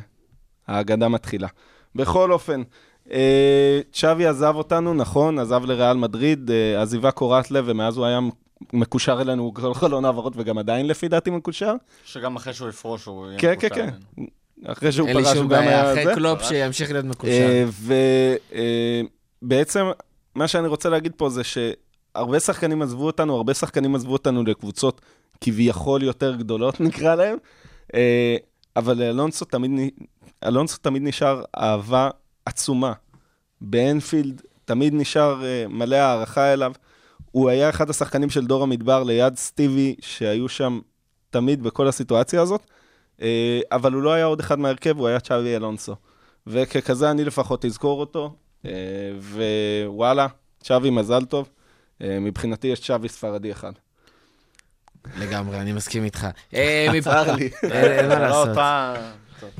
ההגדה מתחילה. בכל אופן, אה, צ'אבי עזב אותנו, נכון, עזב לריאל מדריד, אה, עזיבה קורעת לב, ומאז הוא היה מקושר אלינו כל חלון העברות, וגם עדיין לפי דעתי מקושר. שגם אחרי שהוא יפרוש הוא יהיה כן, כן, מקושר כן. אלינו. אחרי שהוא אין לי פרש, שום הוא גם בעיה, היה אחרי זה. קלופ שימשיך להיות מקושר. אה, ובעצם, מה שאני רוצה להגיד פה זה שהרבה שחקנים עזבו אותנו, הרבה שחקנים עזבו אותנו לקבוצות כביכול יותר גדולות, נקרא להם, אה, אבל לאלונסו תמיד, אלונסו תמיד נשאר אהבה עצומה. באנפילד תמיד נשאר אה, מלא הערכה אליו. הוא היה אחד השחקנים של דור המדבר ליד סטיבי, שהיו שם תמיד בכל הסיטואציה הזאת, אה, אבל הוא לא היה עוד אחד מההרכב, הוא היה צ'אבי אלונסו. וככזה אני לפחות אזכור אותו, ווואלה, צ'אבי מזל טוב. מבחינתי יש צ'אבי ספרדי אחד. לגמרי, אני מסכים איתך. אה, צר לי. אה, אין מה לא לעשות.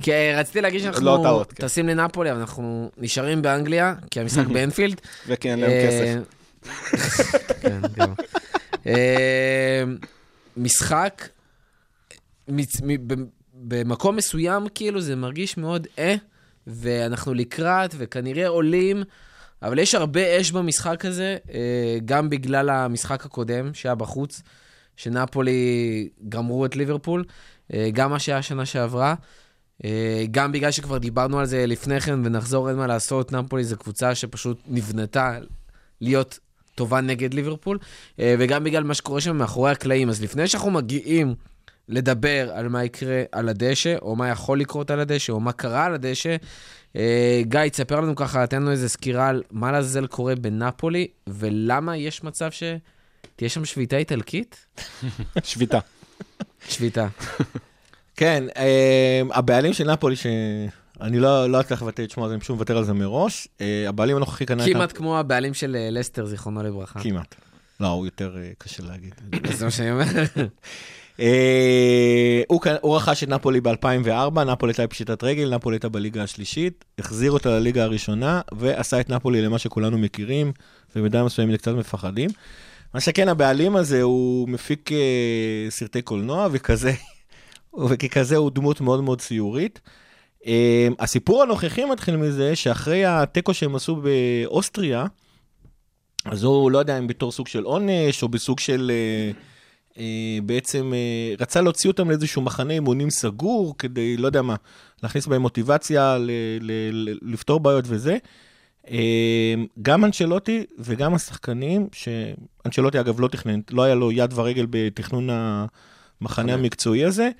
כי אה, רציתי להגיד שאנחנו לא טעות, כן. טסים לנפולי, אבל אנחנו נשארים באנגליה, כי המשחק באנפילד. וכי אין להם אה, כסף. כן, גם. משחק, במקום מסוים, כאילו, זה מרגיש מאוד אה, ואנחנו לקראת, וכנראה עולים, אבל יש הרבה אש במשחק הזה, גם בגלל המשחק הקודם, שהיה בחוץ, שנפולי גמרו את ליברפול, אה, גם מה שהיה שנה שעברה. אה, גם בגלל שכבר דיברנו על זה לפני כן, ונחזור, אין מה לעשות, נפולי זו קבוצה שפשוט נבנתה להיות טובה נגד ליברפול, אה, וגם בגלל מה שקורה שם מאחורי הקלעים. אז לפני שאנחנו מגיעים לדבר על מה יקרה על הדשא, או מה יכול לקרות על הדשא, או מה קרה על הדשא, גיא, תספר לנו ככה, תן לנו איזה סקירה על מה לעזאזל קורה בנפולי, ולמה יש מצב שתהיה שם שביתה איטלקית? שביתה. שביתה. כן, אה, הבעלים של נפולי, שאני לא לא אצליח לבטא את שמו, אז אני פשוט מוותר על זה מראש. אה, הבעלים הנוכחי קנה את... כמעט כמו הבעלים של אה, לסטר, זיכרונו לברכה. כמעט. לא, הוא יותר קשה להגיד. זה מה שאני אומר. הוא רכש את נפולי ב-2004, נפולי הייתה בפשיטת רגל, נפולי הייתה בליגה השלישית, החזיר אותה לליגה הראשונה, ועשה את נפולי למה שכולנו מכירים, ובמידה מסוימת קצת מפחדים. מה שכן, הבעלים הזה הוא מפיק אה, סרטי קולנוע, וכזה, וככזה הוא דמות מאוד מאוד ציורית. אה, הסיפור הנוכחי מתחיל מזה שאחרי התיקו שהם עשו באוסטריה, אז הוא, לא יודע אם בתור סוג של עונש, או בסוג של... אה, אה, בעצם אה, רצה להוציא אותם לאיזשהו מחנה אימונים סגור, כדי, לא יודע מה, להכניס בהם מוטיבציה, ל- ל- ל- לפתור בעיות וזה. אה, גם אנצ'לוטי וגם השחקנים, שאנצ'לוטי אגב לא תכנן, לא היה לו יד ורגל בתכנון המחנה המקצועי הזה,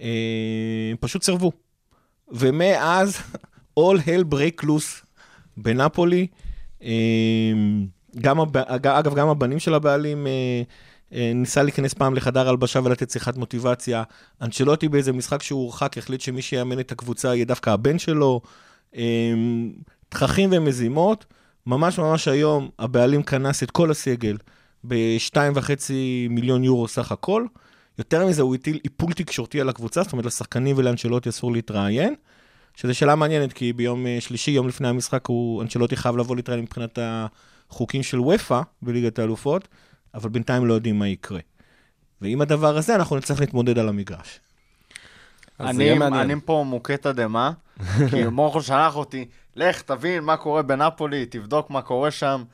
אה, פשוט סירבו. ומאז, all hell break loose בנפולי. אה, גם, אגב, גם הבנים של הבעלים ניסה להיכנס פעם לחדר הלבשה ולתת שיחת מוטיבציה. אנצ'לוטי באיזה משחק שהוא הורחק החליט שמי שיאמן את הקבוצה יהיה דווקא הבן שלו. תככים ומזימות. ממש ממש היום הבעלים כנס את כל הסגל ב-2.5 מיליון יורו סך הכל. יותר מזה, הוא הטיל איפול תקשורתי על הקבוצה, זאת אומרת, לשחקנים ולאנצ'לוטי אסור להתראיין. שזו שאלה מעניינת, כי ביום אה, שלישי, יום לפני המשחק, הוא, אנצ'לוטי חייב לבוא להתראיין מבחינת החוקים של ופא בליגת האלופות, אבל בינתיים לא יודעים מה יקרה. ועם הדבר הזה אנחנו נצטרך להתמודד על המגרש. אני. אני פה מוכה תדהמה, כי מורכו שלח אותי, לך, תבין מה קורה בנפולי, תבדוק מה קורה שם.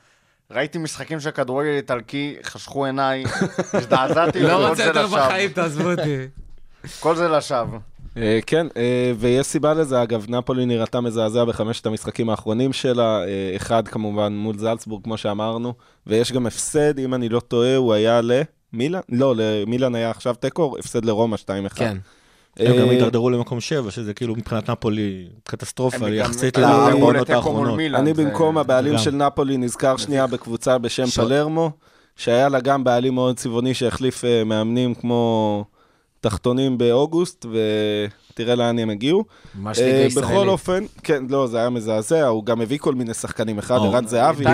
ראיתי משחקים של כדורגל איטלקי, חשכו עיניי, הזדעזעתי, לא רוצה יותר. בחיים, תעזבו אותי. כל זה לשווא. אה, כן, אה, ויש סיבה לזה, אגב, נפולי נראתה מזעזע בחמשת המשחקים האחרונים שלה, אה, אחד כמובן מול זלצבורג, כמו שאמרנו, ויש גם הפסד, אם אני לא טועה, הוא היה למילאן? לא, למילאן היה עכשיו תיקו, הפסד לרומא 2-1. כן. הם גם אה, הידרדרו למקום 7, שזה כאילו מבחינת נפולי קטסטרופה יחסית הם לארבע הידרדרו העונות לתיקו מול האחרונות. אני במקום הבעלים. של נפולי נזכר שנייה בקבוצה בשם פלרמו, שהיה לה גם בעלים מאוד צבעוני שהחליף אה, מאמנים כמו תחתונים באוגוסט, ותראה לאן הם הגיעו. ממש אה, ליגה ישראלית. בכל אופן, כן, לא, זה היה מזעזע, הוא גם הביא כל מיני שחקנים, אחד, ערן זהבי.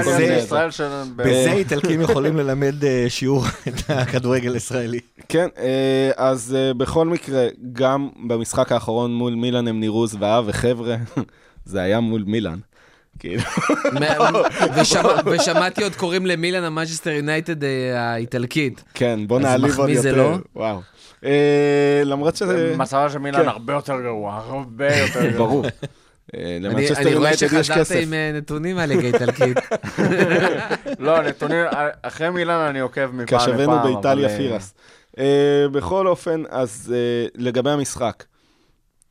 בזה איטלקים יכולים ללמד אה, שיעור את הכדורגל הישראלי. כן, אה, אז בכל מקרה, גם במשחק האחרון מול מילאן הם נראו זוועה, וחבר'ה, זה היה מול מילאן. כאילו, ושמעתי עוד קוראים למילן המנצ'סטר יונייטד האיטלקית. כן, בוא אז נעליב עוד מחמיא זה יותר. לא? וואו. אה, למרות שזה... מצבה של מילאן כן. הרבה יותר גרוע, הרבה יותר גרוע. ברור. אה, אני רואה שחזרת. עם אה, נתונים מהליגה האיטלקית. לא, נתונים, אחרי מילאן אני עוקב מפעם לפעם. כשווינו באיטליה פירס. בכל אופן, אז לגבי המשחק,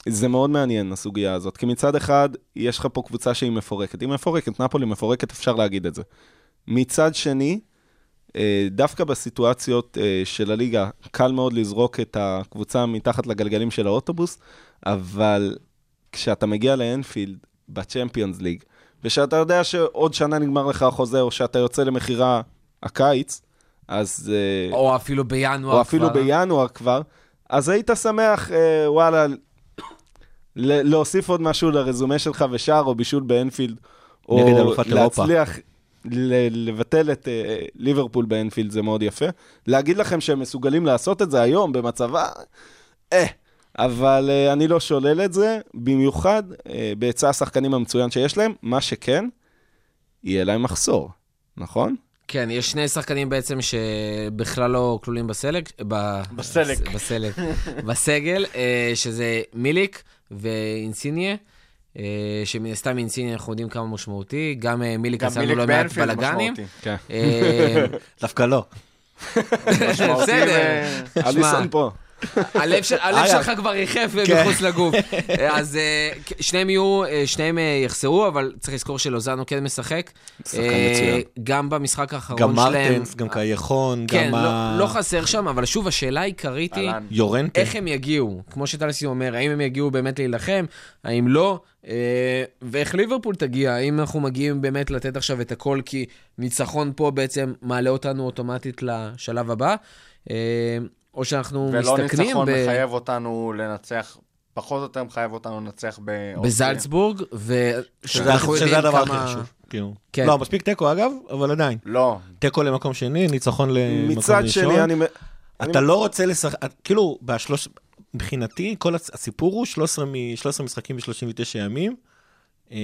זה מאוד מעניין הסוגיה הזאת, כי מצד אחד, יש לך פה קבוצה שהיא מפורקת. היא מפורקת, נפולי מפורקת, אפשר להגיד את זה. מצד שני, דווקא בסיטואציות אה, של הליגה, קל מאוד לזרוק את הקבוצה מתחת לגלגלים של האוטובוס, אבל כשאתה מגיע לאנפילד בצ'מפיונס ליג, ושאתה יודע שעוד שנה נגמר לך החוזה, או שאתה יוצא למכירה הקיץ, אז... אה, או אפילו בינואר או אפילו כבר. בינואר כבר, אז היית שמח, אה, וואלה, ל- להוסיף עוד משהו לרזומה שלך ושער או בישול באנפילד. או נגד אלופת אירופה. לבטל את אה, ליברפול באנפילד זה מאוד יפה. להגיד לכם שהם מסוגלים לעשות את זה היום במצבה, אה. אבל אה, אני לא שולל את זה, במיוחד אה, בהיצע השחקנים המצוין שיש להם. מה שכן, יהיה להם מחסור, נכון? כן, יש שני שחקנים בעצם שבכלל לא כלולים בסלק, ב... בסלק. בסלק. בסגל, אה, שזה מיליק ואינסיניה. אה, שמן הסתם אינסיניה אנחנו יודעים כמה משמעותי, גם אה, מיליק עשה לנו לא מעט בלאגנים. כן. אה, דווקא לא. משמעותי בסדר. אליסון פה. הלב של- הלב אגב. שלך כבר ריחף כן. מחוץ לגוף. אז אה, שניהם יהיו, אה, שניהם אה, יחסרו, אבל צריך לזכור שלוזאנו כן משחק. גם במשחק האחרון גם שלהם. מרטנס, גם קייחון, כן, גם לא- ה- לא חסר שם, אבל שוב, השאלה העיקרית היא. איך הם יגיעו? כמו שטלסי אומר, האם הם יגיעו באמת להילחם? האם לא? ואיך ליברפול תגיע? האם אנחנו מגיעים באמת לתת עכשיו את הכל, כי ניצחון פה בעצם מעלה אותנו אוטומטית לשלב הבא? או שאנחנו ולא מסתכנים ניצחון ב- מחייב אותנו לנצח, פחות או יותר מחייב אותנו לנצח באוסטריה. בזלצבורג, שזה ושאנחנו שזה יודעים הדבר הכי כמה... חשוב. כאילו. כן. לא, מספיק תיקו אגב, אבל עדיין. לא, תיקו למקום שני, ניצחון למקום ראשון. מצד שני, אני... אתה לא רוצה לשחק, כאילו, בשלוש... מבחינתי, כל הצ- הסיפור הוא 13 מ- 13 משחקים ב-39 ימים. אה,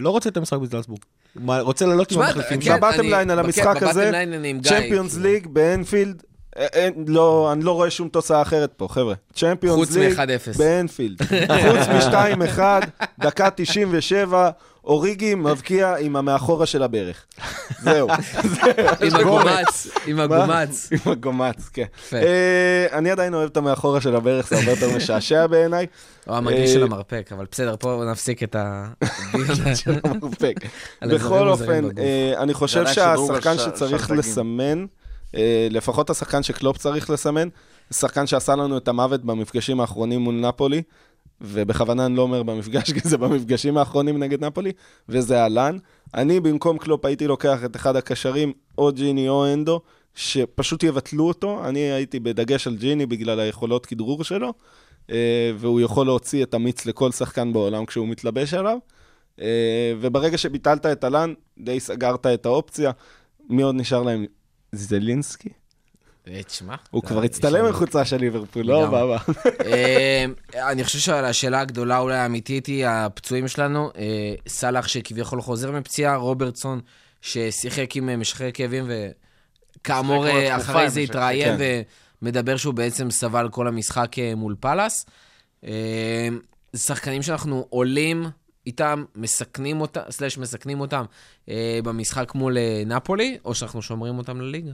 לא רוצה את המשחק בזלצבורג. מה, רוצה לעלות עם תשמע, המחליפים כן, אני- ליין על המשחק הזה, אני צ'מפיונס כאילו. ליג באנפילד, אה, אין- לא, אני לא רואה שום תוצאה אחרת פה, חבר'ה. צ'מפיונס חוץ ליג מ-1-0. באנפילד. חוץ מ-2-1, דקה 97, אוריגי מבקיע עם המאחורה של הברך. זהו. עם הגומץ, עם הגומץ. עם הגומץ, כן. אה, אני עדיין אוהב את המאחורה של הברך, זה הרבה יותר משעשע בעיניי. או המגעיל אה, של המרפק, אבל בסדר, פה נפסיק את הדיון. של המרפק. בכל אופן. אה, אני חושב שהשחקן שצריך. לסמן, אה, לפחות השחקן שקלופ צריך לסמן, שחקן שעשה לנו את המוות במפגשים האחרונים מול נפולי, ובכוונה אני לא אומר במפגש, כי זה במפגשים האחרונים נגד נפולי, וזה אהלן. אני במקום קלופ הייתי לוקח את אחד הקשרים, או ג'יני או אנדו, שפשוט יבטלו אותו. אני הייתי בדגש על ג'יני בגלל היכולות כדרור שלו, אה, והוא יכול להוציא את המיץ לכל שחקן בעולם כשהוא מתלבש עליו. אה, וברגע שביטלת את אלן, די סגרת את האופציה. מי עוד נשאר להם? זלינסקי? אה, תשמע. הוא כבר הצטלם חולצה של ליברפול, לא? בבא. אה, אני חושב שהשאלה הגדולה אולי האמיתית היא הפצועים שלנו. אה, סאלח שכביכול חוזר מפציעה, רוברטסון ששיחק עם אה, משחרר כאבים וכאמור אחרי זה התראיין כאבים. ומדבר שהוא בעצם סבל כל המשחק מול פאלאס. זה שחקנים שאנחנו עולים איתם, מסכנים אותם, slash מסכנים אותם אה, במשחק מול אה, נפולי, או שאנחנו שומרים אותם לליגה.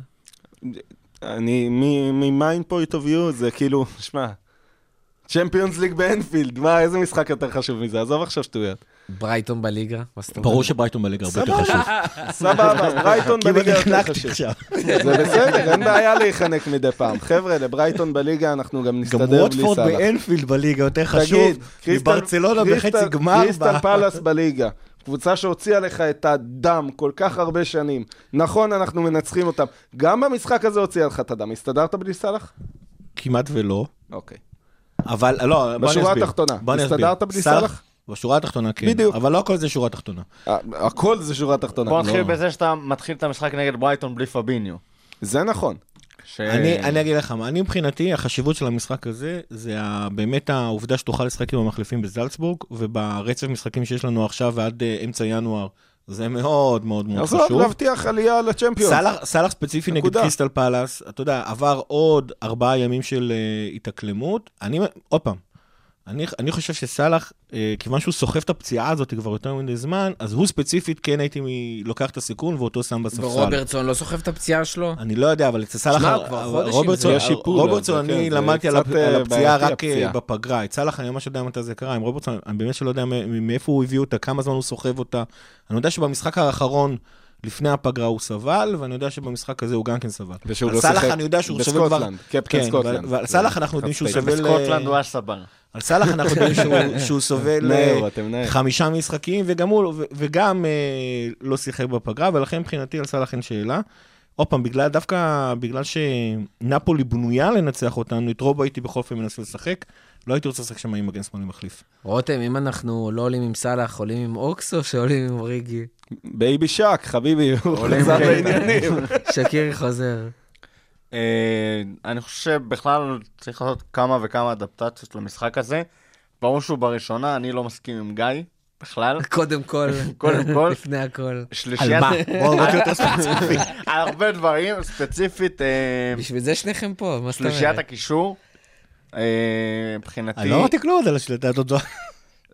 אני, from my point of view, זה כאילו, שמע, צ'מפיונס ליג באנפילד, מה, איזה משחק יותר חשוב מזה? עזוב עכשיו שטויות. ברייטון בליגה? ברור שברייטון בליגה הרבה יותר חשוב. סבבה, ברייטון בליגה יותר חשוב. זה בסדר, אין בעיה להיחנק מדי פעם. חבר'ה, לברייטון בליגה אנחנו גם גם נסתדר בלי ווטפורד סאלח. באנפילד בליגה יותר חשוב מברצלונה בחצי גמר. קריסטל פלאס בליגה. קבוצה שהוציאה לך את הדם כל כך הרבה שנים. נכון, אנחנו מנצחים אותם. גם במשחק הזה הוציאה לך את הדם. הסתדרת בלי סאלח? כמעט ולא. אוקיי. אבל לא, בוא אני בשורה. התחתונה. הסתדרת בלי סאלח? בשורה התחתונה כן. בדיוק. אבל לא הכל זה שורה תחתונה. הכל זה שורה תחתונה. בוא נתחיל לא. בזה שאתה מתחיל את המשחק נגד ברייטון בלי פביניו. זה נכון. ש- אני, אני אגיד לך מה, אני מבחינתי, החשיבות של המשחק הזה, זה ה- באמת העובדה שתוכל לשחק עם המחליפים בזלצבורג, וברצף משחקים שיש לנו עכשיו ועד אה, אמצע ינואר, זה מאוד מאוד מאוד עזוב חשוב. להבטיח עלייה לצ'מפיונס. סאלח, סאלח ספציפי נגד. קריסטל פלאס, אתה יודע, עבר עוד ארבעה ימים של uh, התאקלמות. אני, עוד פעם, אני, אני חושב שסאלח, uh, כיוון שהוא סוחב את הפציעה הזאת כבר יותר מדי זמן, אז הוא ספציפית כן הייתי מ- לוקח את הסיכון ואותו שם בספסל. ורוברטסון לא סוחב את הפציעה שלו? אני לא יודע, אבל אצל סאלח, שמע, כבר חודש רוברטסון, זה. שיפור רוברטסון, אני כן, למדתי על על אה, הפציעה רק אה, הפציעה. בפגרה. את סאלח, אני ממש לא יודע מתי זה קרה. עם רוברטסון, אני באמת שלא יודע מאיפה הוא הביא אותה, כמה זמן הוא סוחב אותה. אני יודע שבמשחק האחרון, לפני הפגרה הוא סבל, ואני יודע שבמשחק הזה הוא גם כן סבל. ושהוא לא שיחק אני יודע שהוא סובל כבר... בסקוטלנד, קפטן כן, סקוטלנד. ועל סאלח אנחנו יודעים שהוא. סובל... אה, בסקוטלנד הוא סבבה. על סאלח אנחנו יודעים שהוא- סובל אה. חמישה משחקים, וגם הוא, ו- וגם אה, לא שיחק בפגרה, ולכן מבחינתי על סאלח אין שאלה. עוד פעם, בגלל, דווקא בגלל שנפולי בנויה לנצח אותנו, את רובו הייתי בכל אופן מנסה לשחק, לא הייתי רוצה לשחק שם עם מגן שמאלי מחליף. רותם, אם אנחנו לא עולים עם סאלח, עולים עם אוקס או שעולים עם אוריגי? baby שאק, חביבי, הוא חזר לעניינים. שקירי חוזר. אה, אני חושב שבכלל צריך לעשות כמה וכמה אדפטציות למשחק הזה. ברור שהוא בראשונה, אני לא מסכים עם גיא, בכלל. קודם כל, קודם כל. לפני הכל. על שלישיית... מה? בואו נוציא יותר ספציפי. על הרבה דברים, ספציפית, אה, בשביל זה שניכם פה, מה זאת שלישיית אומרת? הקישור. אה, מבחינתי... אני לא אמרתי כלום על השלטה הזאת.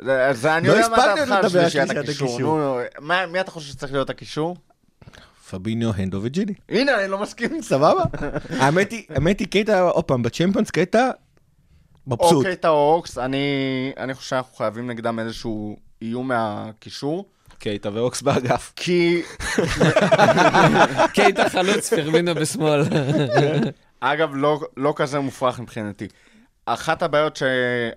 זה- זה אני לא יודע מה דעתך על שלישיית הקישור. מי אתה חושב שצריך להיות הקישור? פביניו, הנדו וג'יני. הנה, אני לא מסכים. סבבה? האמת היא, קטע, עוד פעם, בצ'מפיונס קטע, מבסוט. או קייטה או אוקס, אני אני חושב שאנחנו חייבים נגדם איזשהו איום מהקישור. קייטה ואוקס באגף. כי, קייטה חלוץ, פרמינו בשמאל. אגב, לא, לא כזה מופרך מבחינתי. אחת הבעיות.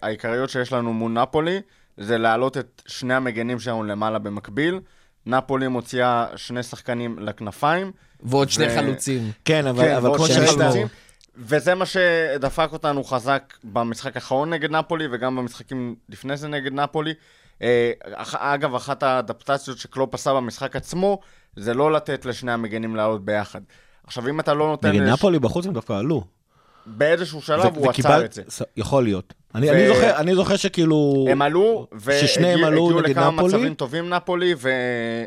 העיקריות שיש לנו מול נפולי, זה להעלות את שני המגנים שלנו למעלה במקביל. נפולי מוציאה שני שחקנים לכנפיים. ועוד שני ו- חלוצים. כן, אבל כן, אבל כמו חלוצים. וזה מה שדפק אותנו חזק במשחק האחרון נגד נפולי, וגם במשחקים לפני זה נגד נפולי. אה, אגב, אחת האדפטציות שקלופ עשה במשחק עצמו, זה לא לתת לשני המגנים לעלות ביחד. עכשיו, אם אתה לא נותן... נגד לש- נפולי בחוץ הם דווקא עלו. באיזשהו שלב ו- הוא וקיבל- עצר את זה. יכול להיות. אני ו- אני זוכר- אני זוכר שכאילו... הם עלו, ששניהם עלו נגד לכמה נפולי. מצבים טובים נפולי, ו...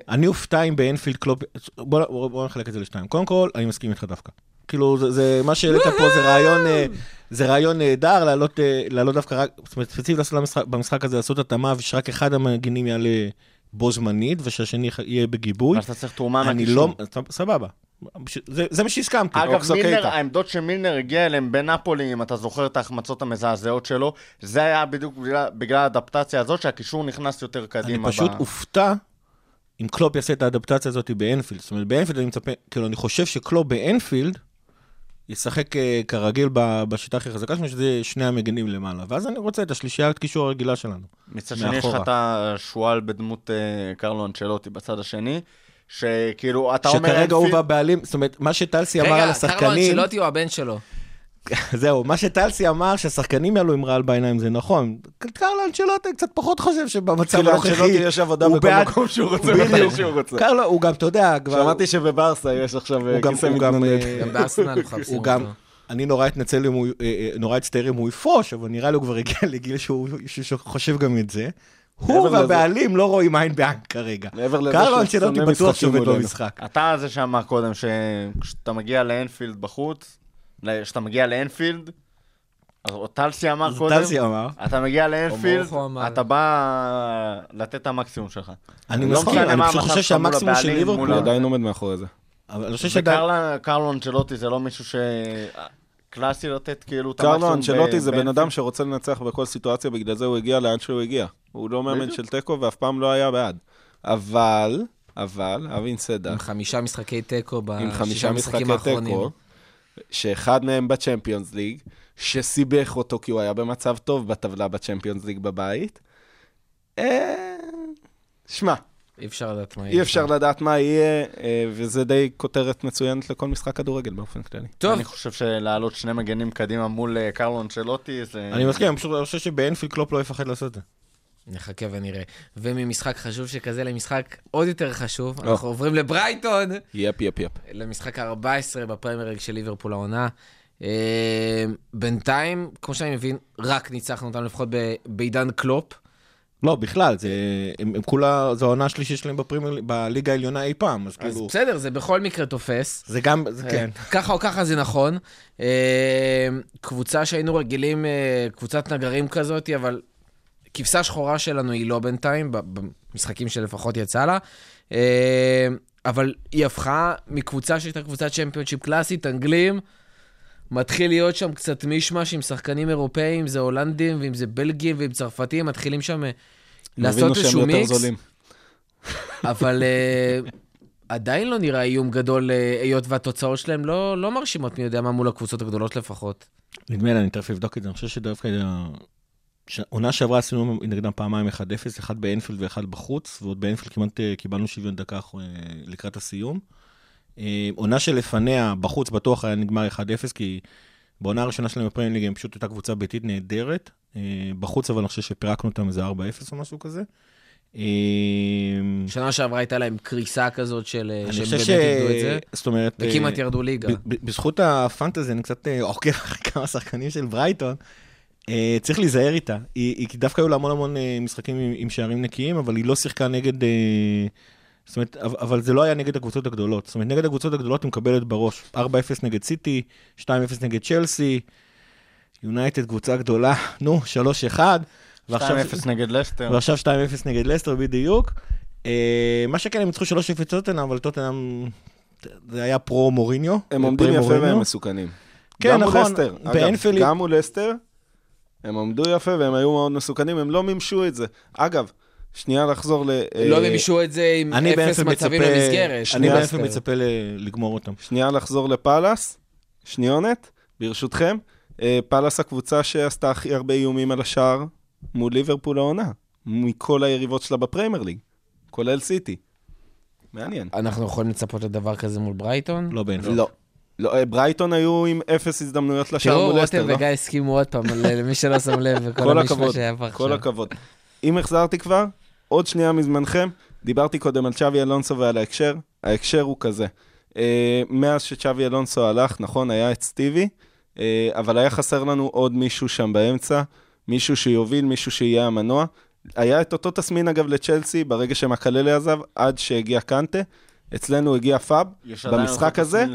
אני אופתע אם באנפילד קלופ... בוא, בוא, בוא נחלק את זה לשתיים. קודם כל, אני מסכים איתך דווקא. כאילו, זה, זה מה שהעלית פה זה רעיון, אה, זה רעיון נהדר, לעלות, אה, לעלות דווקא רק, זאת אומרת, ספציפית במשחק הזה, לעשות התאמה, ושרק אחד המגינים יעלה בו זמנית, ושהשני יהיה בגיבוי. אז אתה צריך תרומה מהקישור. לא, סבבה. זה, זה מה שהסכמתי. אגב, מילנר. העמדות שמילנר הגיע אליהן בנפולי, אם אתה זוכר את ההחמצות המזעזעות שלו, זה היה בדיוק בגלל, בגלל האדפטציה הזאת, שהקישור נכנס יותר אני קדימה. פשוט ב... אופתע אם קלופ יעשה את האדפטציה הזאת באנפילד. זאת אומרת, באנפילד אני מצפה, כאילו, אני חושב שקלופ באנפילד ישחק אה, כרגיל ב- בשיטה הכי חזקה שלנו, שזה שני המגנים למעלה. ואז אני רוצה את השלישיית קישור הרגילה שלנו. מצד שני, יש לך. את השועל בדמות אה, קרלו אנצ'לוטי בצד השני, שכאילו, אתה אומר... שכרגע הוא והבעלים, זאת אומרת, מה שטלסי אמר על רגע, קרלו השחקנים, אנצ'לוטי הוא הבן שלו. זהו, מה שטלסי אמר שהשחקנים יעלו עם רעל בעיניים זה נכון. קרלו אנצ'לוטי קצת פחות חושב שבמצב כאילו, הנוכחי, אנצ'לוטי יש עבודה בכל מקום שהוא רוצה, בדיוק. מתי שהוא רוצה. קרלו, הוא גם, אתה יודע, כבר... שמעתי שבברסה יש עכשיו אה, כיסא הוא גם, מתנדנד. אה, גם בארסנל מחפשים הוא גם, אותו. אני נורא אתנצל אם הוא, אה, נורא אצטער אם הוא יפרוש, אבל נראה לי הוא כבר הגיע לגיל שהוא שהוא חושב גם את זה. הוא והבעלים לא רואים עין בעין כרגע. מעבר לזה קרלו שהוא אנצ'לוטי שונא בטוח משחקים שעובד מולנו. במשחק. אתה זה שאמר קודם, שכשאתה מגיע לאנפילד בחוץ, כשאתה מגיע לאנפילד, טלסי אמר קודם, טלסי אמר. אתה מגיע לאנפילד. אתה בא לתת את המקסימום שלך. אני לא מסכים, אני פשוט חושב שהמקסימום של ליברפול, עדיין עומד מאחורי זה. אבל אני חושב. וקרלו אנצ'לוטי זה לא מישהו ש... קלאסי לתת כאילו את המקסימום. קרלו אנצ'לוטי ב- זה בן. אדם שרוצה לנצח בכל סיטואציה, בגלל זה הוא הגיע לאן שהוא הגיע. הוא לא מאמן של תיקו ואף פעם לא היה בעד. אבל, אבל, אבין סדה, עם חמישה משחקי תיקו בשישה חמישה משחקי המשחקים האחרונים. שאחד מהם בצ'מפיונס ליג, שסיבך אותו כי הוא היה במצב טוב בטבלה בצ'מפיונס ליג בבית. אה, שמע, אי אפשר לדעת מה אי אפשר לדעת מה יהיה, אה, וזה די כותרת מצוינת לכל משחק כדורגל באופן כללי. טוב, אני חושב שלהעלות שני מגנים קדימה מול אה, קרלו אנצ'לוטי זה... אני מסכים, אני פשוט חושב שבאנפילד קלופ לא יפחד לעשות את זה. נחכה ונראה. וממשחק חשוב שכזה למשחק עוד יותר חשוב, או. אנחנו עוברים לברייטון, yep, yep, yep. למשחק ה-14 בפרמייר ליג של ליברפול העונה. אה, בינתיים, כמו שאני מבין, רק ניצחנו אותם לפחות ב- בעידן קלופ. לא, בכלל, זה, הם, הם כולה, זו העונה השלישית שלהם בפרימייר, בליגה העליונה אי פעם, אז אז כאילו, בסדר, זה בכל מקרה תופס. זה גם, זה כן. ככה או ככה זה נכון. אה, קבוצה שהיינו רגילים, אה, קבוצת נגרים כזאת, אבל כבשה שחורה שלנו היא לא בינתיים, במשחקים שלפחות יצא לה. אה, אבל היא הפכה מקבוצה שהייתה קבוצת צ'מפיונשיפ קלאסית, אנגלים, מתחיל להיות שם קצת מישמש עם שחקנים אירופאים, זה הולנדים, ואם זה בלגים, ואם צרפתים, מתחילים שם אה, לעשות איזשהו מיקס. אבל uh, עדיין לא נראה איום גדול, uh, היות והתוצאות שלהם לא, לא מרשימות מי יודע מה מול הקבוצות הגדולות לפחות. נדמה לי, אני תכף אבדוק את זה, אני חושב שדווקא, עונה שעברה עשינו נגדם פעמיים 1-0, אחד באנפילד ואחד בחוץ, ועוד באנפילד כמעט קיבלנו שוויון דקה לקראת הסיום. אה, עונה שלפניה, בחוץ בטוח היה נגמר 1-0, כי בעונה הראשונה שלהם בפרמייר ליג הם פשוט הייתה קבוצה ביתית נהדרת. אה, בחוץ אבל אני חושב שפירקנו אותם איזה 4-0 או משהו כזה. אה, שנה שעברה הייתה להם קריסה כזאת של... אני חושב ש... זאת אומרת... וכמעט ירדו ליגה. בזכות הפנטזי, אני קצת עוקב אחרי כמה שחקנים של ברייטון. צריך להיזהר איתה. היא, דווקא היו לה המון המון משחקים עם שערים נקיים, אבל היא לא שיחקה נגד... זאת אומרת, אבל- זה לא היה נגד הקבוצות הגדולות. זאת אומרת, נגד הקבוצות הגדולות היא מקבלת בראש. 4-0 נגד סיטי, 2-0 נגד צ'לסי, יונייטד קבוצה גדולה, נו, 3-1. 2-0 ועכשיו- נגד לסטר. ועכשיו 2-0 נגד לסטר בדיוק. אה, מה שכן, הם ניצחו 3-0 טוטנאם, אבל טוטנאם, זה היה פרו מוריניו. הם עומדים יפה. והם מסוכנים. כן, נכון, לסטר. אגב, באנפילד- גם מול לסטר, הם עמדו יפה והם היו מאוד מסוכנים, הם לא מימשו את זה. אגב, שנייה לחזור ל... לא אה, מימשו את זה עם אני אפס מצבים למסגרת. אני באנפילד לסטר. מצפה ל- לגמור אותם. שנייה לחזור לפאלאס, שניונת, ברשותכם. אה, פאלאס הקבוצה שעשתה הכי הרבה איומים על השער מול ליברפול העונה, מכל היריבות שלה בפרמייר ליג, כולל סיטי. מעניין. אנחנו יכולים לצפות לדבר כזה מול ברייטון? לא באנפילד. לא. לא, אה, ברייטון היו עם אפס הזדמנויות לשער תראו, מול רותם לא? וגיא הסכימו עוד פעם, למי שלא שם לב, וכל כל המשמע הכבוד, שהיה פה כל עכשיו. הכבוד. אם החזרתי כבר, עוד שנייה מזמנכם, דיברתי קודם על צ'אבי אלונסו ועל ההקשר, ההקשר הוא כזה. אה, מאז שצ'אבי אלונסו הלך, נכון, היה את סטיבי, אה, אבל היה חסר לנו עוד מישהו שם באמצע, מישהו שיוביל, מישהו שיהיה המנוע. היה את אותו תסמין, אגב, לצ'לסי, ברגע שמקללה עזב, עד שהגיע קנטה. אצלנו הגיע פאב, במשחק הזה.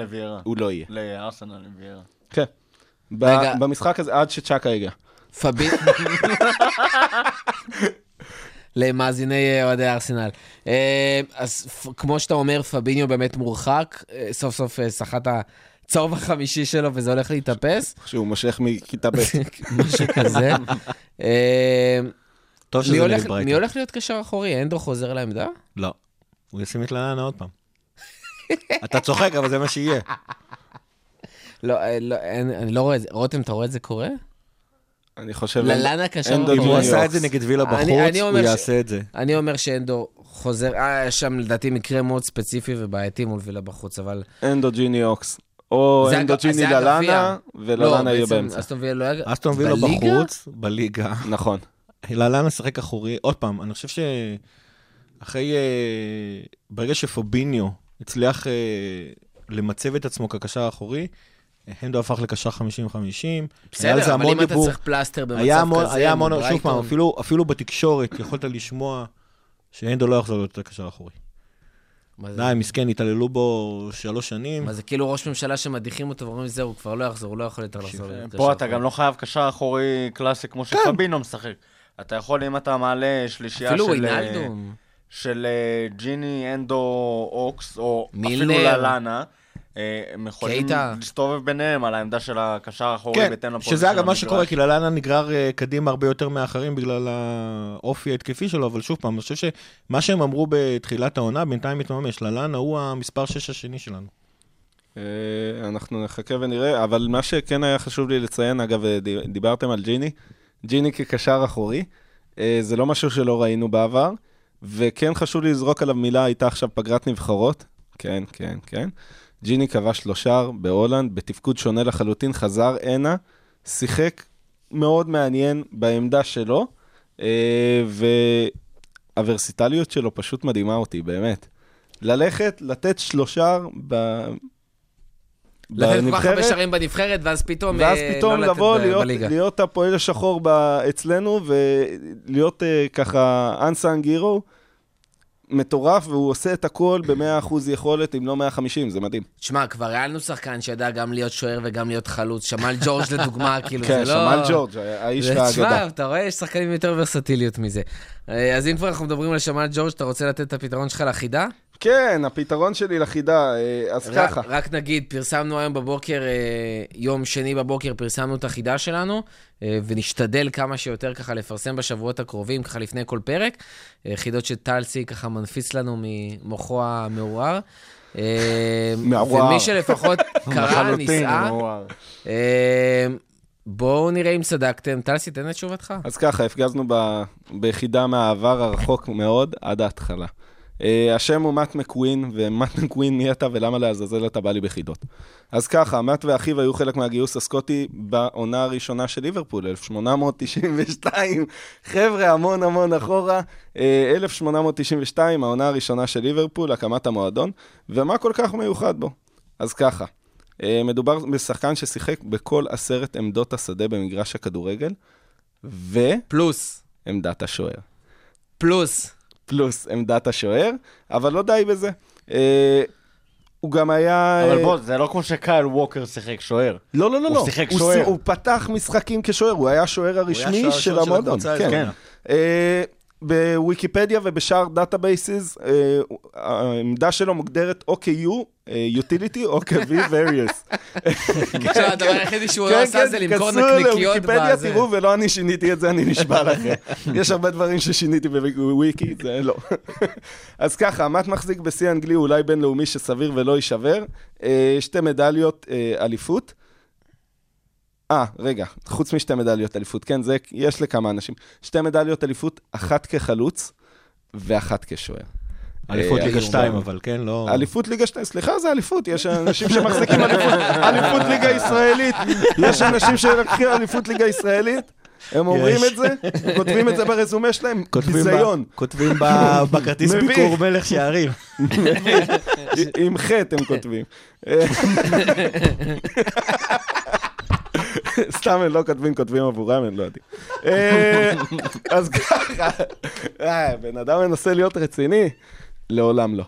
הוא לא יהיה. לארסנל לוויירה. כן. ב- רגע. במשחק הזה, עד שצ'אקה הגיע. פבי... למאזיני אה, אוהדי ארסנל. אה, אז כמו שאתה אומר, פביניו באמת מורחק, אה, סוף סוף סחט הצהוב החמישי שלו וזה הולך להתאפס, שהוא מושך מכיתה ב'. משהו כזה. טוב מי שזה הולך- נגד ברייטון. מי הולך להיות קשר אחורי? אנדו חוזר לעמדה? לא. הוא ישים את לננה עוד פעם. אתה צוחק, אבל זה מה שיהיה. לא, לא, אני לא רואה את זה. רותם, אתה רואה את זה קורה? אני חושב... ללאנה קשר אנדו אם הוא אחורי. עשה את זה נגד וילה בחוץ, אני הוא יעשה את זה. אני אומר שאנדו חוזר, אה, היה שם לדעתי מקרה מאוד ספציפי ובעייתי מול וילה בחוץ, אבל... אנדו ג'יני אוקס. או אנדו ג'יני. ללאנה, לא, וללאנה יהיה בעצם באמצע. אסטון וילה לא היה... אסטון וילה? בחוץ, בליגה. נכון. ללאנה שיחק אחורי. עוד פעם, אני חושב שאחרי... אה, ברגע שפוביניו הצליח אה, למצב את עצמו כקשר האחורי, הנדו הפך לקשר 50-50. היה על זה בסדר, אבל אם אתה. צריך פלסטר במצב היה המון, כזה, היה המון, שוב פעם, אפילו, אפילו בתקשורת יכולת לשמוע שהנדו לא יחזור להיות הקשר האחורי. די, מסכן, התעללו בו שלוש שנים. מה זה כאילו ראש ממשלה שמדיחים אותו ואומרים זהו, הוא כבר לא יחזור, הוא לא יכול יותר לחזור. פה אתה אחורי." גם לא חייב קשר אחורי קלאסי כמו שפבינו משחק. אתה יכול, אם אתה מעלה שלישייה אפילו של... אה, וינאלדום. של אה, ג'יני, אנדו, אוקס, או. אפילו ללאנה, אה, הם יכולים קייטה. להסתובב ביניהם על העמדה של הקשר האחורי כן, בהתאם לפוזיציה שזה אגב מה. שקורה, כי ללאנה נגרר אה, קדימה הרבה יותר מאחרים בגלל האופי ההתקפי שלו, אבל שוב פעם, אני חושב שמה שהם אמרו בתחילת העונה בינתיים מתממש, ללאנה הוא המספר 6 השני שלנו. אה, אנחנו נחכה ונראה, אבל מה שכן היה חשוב לי לציין, אגב, אה, די- דיברתם על ג'יני, ג'יני כקשר אחורי, אה, זה לא משהו שלא ראינו בעבר, וכן חשוב לי לזרוק עליו מילה, הייתה עכשיו פגרת נבחרות, כן, כן, כן. ג'יני כבש לו שער בהולנד, בתפקוד שונה לחלוטין, חזר הנה, שיחק מאוד מעניין בעמדה שלו, אה, והוורסיטליות שלו פשוט מדהימה אותי, באמת. ללכת, לתת שלושה ב... לתת כל כך הרבה שערים בנבחרת, ואז פתאום ואז אה, פתאום לא לבוא, להיות. להיות הפועל השחור ב- אצלנו, ולהיות uh, ככה unsung hero, מטורף, והוא עושה את הכל ב-100% יכולת, אם לא 150, זה מדהים. תשמע, כבר היה לנו שחקן שידע גם להיות שוער וגם להיות חלוץ. שמל ג'ורג' לדוגמה, כאילו, כן, זה לא... שמל ג'ורג', האיש והאגדה. תשמע, אתה רואה, יש שחקנים יותר ורסטיליות מזה. אה, אז אם כבר אנחנו מדברים על שמל ג'ורג', אתה רוצה לתת את הפתרון שלך לחידה? כן, הפתרון שלי לחידה, אה, אז רק- ככה. רק נגיד, פרסמנו היום בבוקר, אה, יום שני בבוקר, פרסמנו את החידה שלנו, אה, ונשתדל כמה שיותר ככה לפרסם בשבועות הקרובים, ככה לפני כל פרק. חידות שטלסי ככה מנפיץ לנו ממוחו המעורער. אה, מעורער. ומי שלפחות קרא, ניסה, מעורר. בואו נראה אם צדקתם. טלסי, תן את תשובתך. אז ככה, הפגזנו ב... ביחידה מהעבר הרחוק מאוד עד ההתחלה. אה, השם הוא מאט מקווין, ומאט מקווין מי אתה ולמה לעזאזל אתה בא לי בחידות. אז ככה, מאט ואחיו היו חלק מהגיוס הסקוטי בעונה הראשונה של ליברפול, 1892. חבר'ה, המון המון אחורה. אה, 1892, העונה הראשונה של ליברפול, הקמת המועדון, ומה כל כך מיוחד בו? אז ככה, אה, מדובר בשחקן ששיחק בכל עשרת עמדות השדה במגרש הכדורגל, ועמדת פלוס. השוער. פלוס. פלוס עמדת השוער, אבל לא די בזה. אה, הוא גם היה... אבל אה, בוא, זה לא כמו שקייל ווקר שיחק שוער. לא, לא, לא, הוא לא. שיחק הוא שוער. הוא פתח משחקים כשוער, הוא היה השוער הרשמי של המועדון. הקבוצה כן. בוויקיפדיה ובשאר databases, אה, העמדה שלו מוגדרת או כ-U, אה, utility, או כ-V various. עכשיו, הדבר היחידי שהוא לא כן, עשה כן, זה למכור נקניקיות לוויקיפדיה, בזה. תראו, ולא אני שיניתי את זה, אני נשבע לכם. יש הרבה דברים ששיניתי בוויקי, זה לא. אז ככה, מאט מחזיק בשיא אנגלי אולי בינלאומי שסביר ולא יישבר. אה, שתי מדליות אליפות. אה, רגע, חוץ משתי מדליות אליפות, כן, זה יש לכמה אנשים. שתי מדליות אליפות, אחת כחלוץ ואחת כשוער. אליפות אה, ליגה אז 2, הוא- אבל כן, לא... אליפות ליגה 2, סליחה, זה אליפות, יש אנשים שמחזיקים אליפות, אליפות ליגה ישראלית, יש אנשים שלקחים אליפות ליגה ישראלית, הם אומרים. את זה, כותבים את זה ברזומה שלהם, ביזיון, כותבים בכרטיס. ביקור מלך שערים. עם חטא הם כותבים. אה, סתם הם לא כותבים, כותבים עבורם, הם לא יודעים. אה, אז ככה, אה, בן אדם מנסה להיות רציני? לעולם לא.